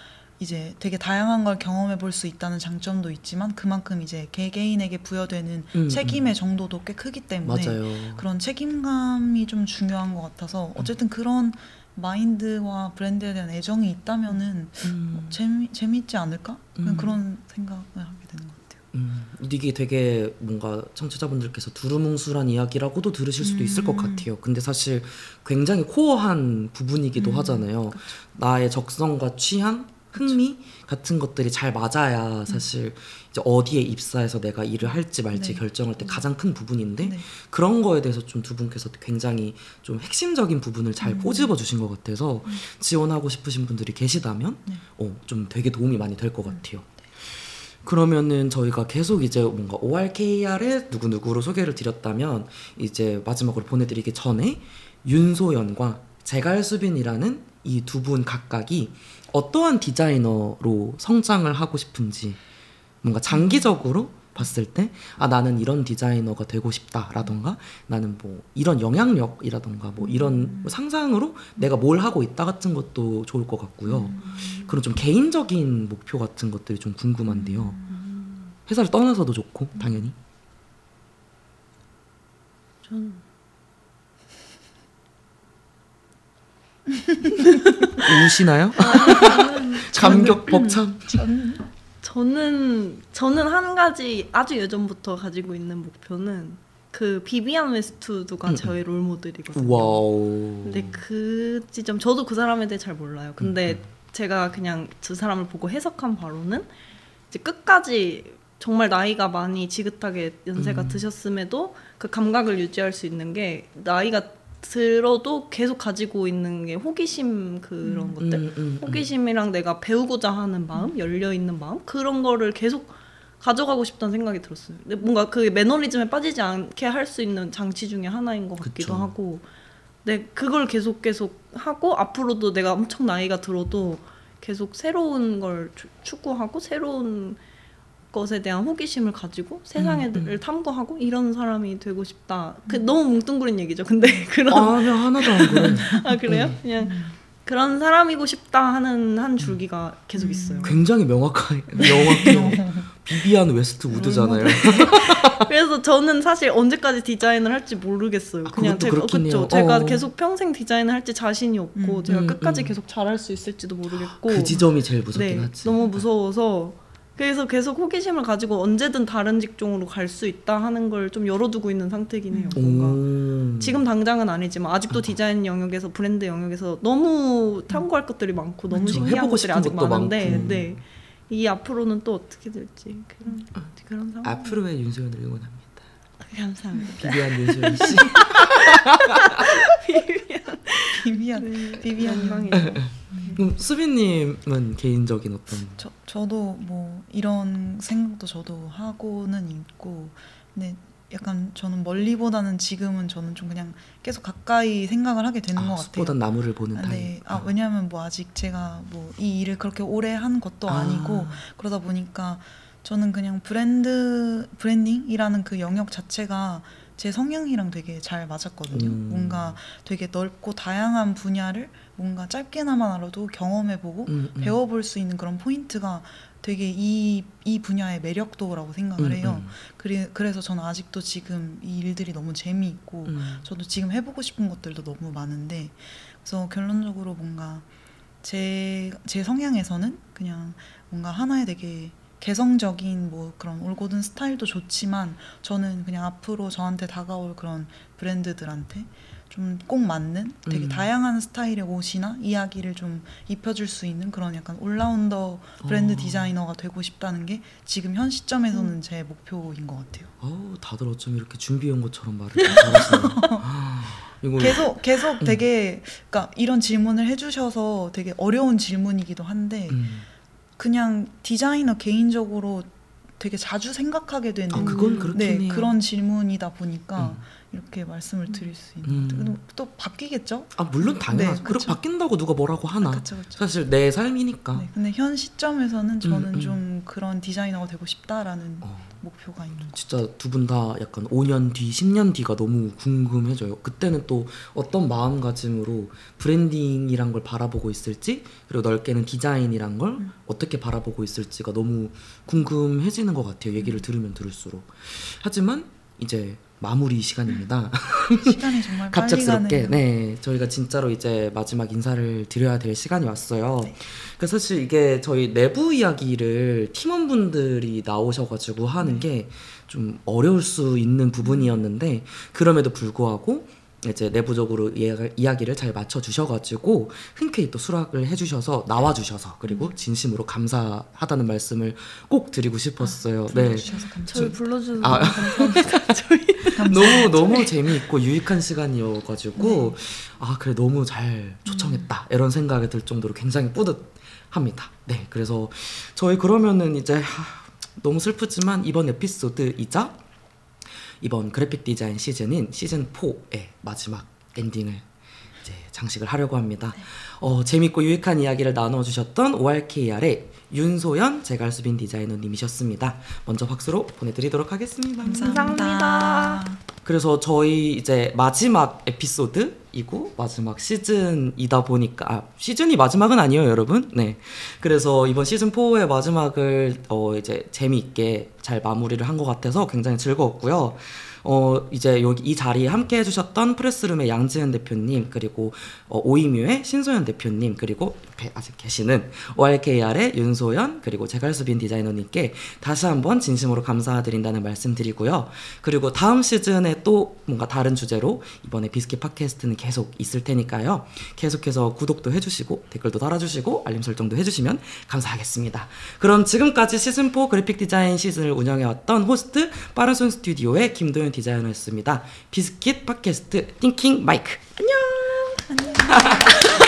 이제 되게 다양한 걸 경험해 볼 수 있다는 장점도 있지만 그만큼 이제 개개인에게 부여되는 음, 책임의 음. 정도도 꽤 크기 때문에 맞아요. 그런 책임감이 좀 중요한 것 같아서 어쨌든 그런 마인드와 브랜드에 대한 애정이 있다면은 음. 재미 재미있지 않을까? 음. 그런 생각을 하게 되는 것 같아요. 음, 이게 되게 뭔가 청취자분들께서 두루뭉술한 이야기라고도 들으실 수도 있을 것 음. 같아요. 근데 사실 굉장히 코어한 부분이기도 음, 하잖아요. 그쵸. 나의 적성과 취향, 흥미 같은 것들이 잘 맞아야 사실 어디에 입사해서 내가 일을 할지 말지 네. 결정할 때 가장 큰 부분인데 네. 그런 거에 대해서 좀 두 분께서 굉장히 좀 핵심적인 부분을 잘 음. 꼬집어 주신 것 같아서 지원하고 싶으신 분들이 계시다면 네. 어, 좀 되게 도움이 많이 될 것 같아요. 그러면은 저희가 계속 이제 뭔가 ORKR에 누구누구로 소개를 드렸다면 이제 마지막으로 보내드리기 전에 윤소연과 제갈수빈이라는 이 두 분 각각이 어떠한 디자이너로 성장을 하고 싶은지 뭔가 장기적으로 봤을 때 아 나는 이런 디자이너가 되고 싶다라던가 나는 뭐 이런 영향력이라던가 뭐 이런 상상으로 내가 뭘 하고 있다 같은 것도 좋을 것 같고요. 그런 좀 개인적인 목표 같은 것들이 좀 궁금한데요. 회사를 떠나서도 좋고 당연히. 전 우시나요? 감격 벅참. 저는 저는 한 가지 아주 예전부터 가지고 있는 목표는 그 비비안 웨스트우드가 음, 저의 롤 모델이거든요. Wow. 근데 그 지점 저도 그 사람에 대해 잘 몰라요. 근데 음, 제가 그냥 그 사람을 보고 해석한 바로는 이제 끝까지 정말 나이가 많이 지긋하게 연세가 음. 드셨음에도 그 감각을 유지할 수 있는 게 나이가 들어도 계속 가지고 있는 게 호기심 그런 것들 음, 음, 음. 호기심이랑 내가 배우고자 하는 마음, 열려 있는 마음 그런 거를 계속 가져가고 싶다는 생각이 들었어요. 근데 뭔가 그 매너리즘에 빠지지 않게 할 수 있는 장치 중에 하나인 것 같기도 그쵸. 하고, 네 그걸 계속 계속 하고 앞으로도 내가 엄청 나이가 들어도 계속 새로운 걸 추- 추구하고 새로운 것에 대한 호기심을 가지고 세상을 음, 음. 탐구하고 이런 사람이 되고 싶다. 그 너무 뭉뚱그린 얘기죠. 근데 그런 아니야 하나도 안 그래. 아 그래요? 그냥 그런 사람이고 싶다 하는 한 줄기가 계속 있어요. 굉장히 명확하게 명확해요. 비비안 웨스트 우드잖아요. 그래서 저는 사실 언제까지 디자인을 할지 모르겠어요. 아, 그냥 제가? 해요. 제가 어. 계속 평생 디자인을 할지 자신이 없고 음. 제가 음, 끝까지 음. 계속 잘할 수 있을지도 모르겠고 그 지점이 제일 무섭긴 네, 하지. 너무 무서워서 그래서 계속 호기심을 가지고 언제든 다른 직종으로 갈 수 있다 하는 걸 좀 열어두고 있는 상태긴 해요. 뭔가 오. 지금 당장은 아니지만 아직도 디자인 영역에서 브랜드 영역에서 너무 탐구할 것들이 많고 너무 그쵸. 신기한 해보고 것들이 아직 많은데 많고. 네. 이 앞으로는 또 어떻게 될지 그런 그런 상황. 앞으로의 윤소연을 응원합니다. 감사합니다. 비비안 윤소연 씨. 비비안 네, 비비안 영광이죠. 그럼 수빈님은 개인적인 어떤 저 저도 뭐 이런 생각도 저도 하고는 있고 근데 약간 저는 멀리보다는 지금은 저는 좀 그냥 계속 가까이 생각을 하게 되는 것 아, 같아요. 숲보단 나무를 보는 아, 타입. 네. 아 왜냐하면 뭐 아직 제가 뭐 이 일을 그렇게 오래 한 것도 아. 아니고 그러다 보니까 저는 그냥 브랜드 branding이라는 그 영역 자체가 제 성향이랑 되게 잘 맞았거든요. 음. 뭔가 되게 넓고 다양한 분야를 뭔가 짧게나마라도 경험해보고 음, 음. 배워볼 수 있는 그런 포인트가 되게 이, 이 분야의 매력도라고 생각을 음, 해요. 음. 그래, 그래서 저는 아직도 지금 이 일들이 너무 재미있고 음. 저도 지금 해보고 싶은 것들도 너무 많은데 그래서 결론적으로 뭔가 제, 제 성향에서는 그냥 뭔가 하나의 되게 개성적인 뭐 그런 올고든 스타일도 좋지만 저는 그냥 앞으로 저한테 다가올 그런 브랜드들한테 좀 꼭 맞는 되게 음. 다양한 스타일의 옷이나 이야기를 좀 입혀줄 수 있는 그런 약간 올라운더 브랜드 어. 디자이너가 되고 싶다는 게 지금 현 시점에서는 제 목표인 것 같아요. 어우 다들 어쩜 이렇게 준비해온 것처럼 말을 좀 잘하시네요. 아, 계속 계속 음. 되게 그러니까 이런 질문을 해주셔서 되게 어려운 질문이기도 한데 음. 그냥 디자이너 개인적으로 되게 자주 생각하게 되는 아 네. 그런 질문이다 보니까 음. 이렇게 말씀을 드릴 수 있는 음. 또 바뀌겠죠? 아 물론 당연하죠. 네, 그렇게 그쵸. 바뀐다고 누가 뭐라고 하나. 그렇죠, 그렇죠. 사실 내 삶이니까. 네, 근데 현 시점에서는 저는 음. 좀 그런 디자이너가 되고 싶다라는 어. 목표가 있는 거. 진짜 두 분 다 약간 5년 뒤, 10년 뒤가 너무 궁금해져요. 그때는 또 어떤 마음가짐으로 브랜딩이란 걸 바라보고 있을지, 그리고 넓게는 디자인이란 걸 음. 어떻게 바라보고 있을지가 너무 궁금해지는 것 같아요. 얘기를 들으면 들을수록. 하지만 이제 마무리 시간입니다. 시간이 정말 빨리 갑작스럽게. 네 저희가 진짜로 이제 마지막 인사를 드려야 될 시간이 왔어요. 네. 그래서 사실 이게 저희 내부 이야기를 팀원분들이 나오셔가지고 하는 게좀 어려울 수 있는 부분이었는데 그럼에도 불구하고 이제 내부적으로 이야기- 이야기를 잘 맞춰 주셔가지고 흔쾌히 또 수락을 해주셔서 나와 주셔서 그리고 진심으로 감사하다는 말씀을 꼭 드리고 싶었어요. 네. 불러주셔서 저희. 불러주셔서 아. 감사합니다. 저희 너무 너무 재미있고 유익한 시간이어가지고 아 그래 너무 잘 초청했다 이런 생각이 들 정도로 굉장히 뿌듯합니다. 네 그래서 저희 그러면은 이제 하, 너무 슬프지만 이번 에피소드이자 이번 그래픽 디자인 시즌인 시즌 4의 마지막 엔딩을 이제 장식을 하려고 합니다. 어, 재밌고 유익한 이야기를 나눠주셨던 ORKR의 윤소연 제갈수빈 디자이너님이셨습니다. 먼저 박수로 보내드리도록 하겠습니다. 감사합니다. 그래서 저희 이제 마지막 에피소드이고 마지막 시즌이다 보니까 아, 시즌이 마지막은 아니에요, 여러분. 네. 그래서 이번 시즌 4의 마지막을 어 이제 재미있게 잘 마무리를 한 것 같아서 굉장히 즐거웠고요. 어 이제 여기 이 자리에 함께 해주셨던 프레스룸의 양지은 대표님 그리고 어, 오이뮤의 신소연 대표님 그리고 옆에 아직 계시는 ORKR의 윤소연 그리고 제갈수빈 디자이너님께 다시 한번 진심으로 감사드린다는 말씀드리고요. 그리고 다음 시즌에 또 뭔가 다른 주제로 이번에 비스킷 팟캐스트는 계속 있을 테니까요. 계속해서 구독도 해주시고 댓글도 달아주시고 알림 설정도 해주시면 감사하겠습니다. 그럼 지금까지 시즌 4 그래픽 디자인 시즌을 운영해왔던 호스트 빠른손 스튜디오의 김도현 디자이너였습니다. 비스킷 팟캐스트 띵킹 마이크 안녕. 안녕.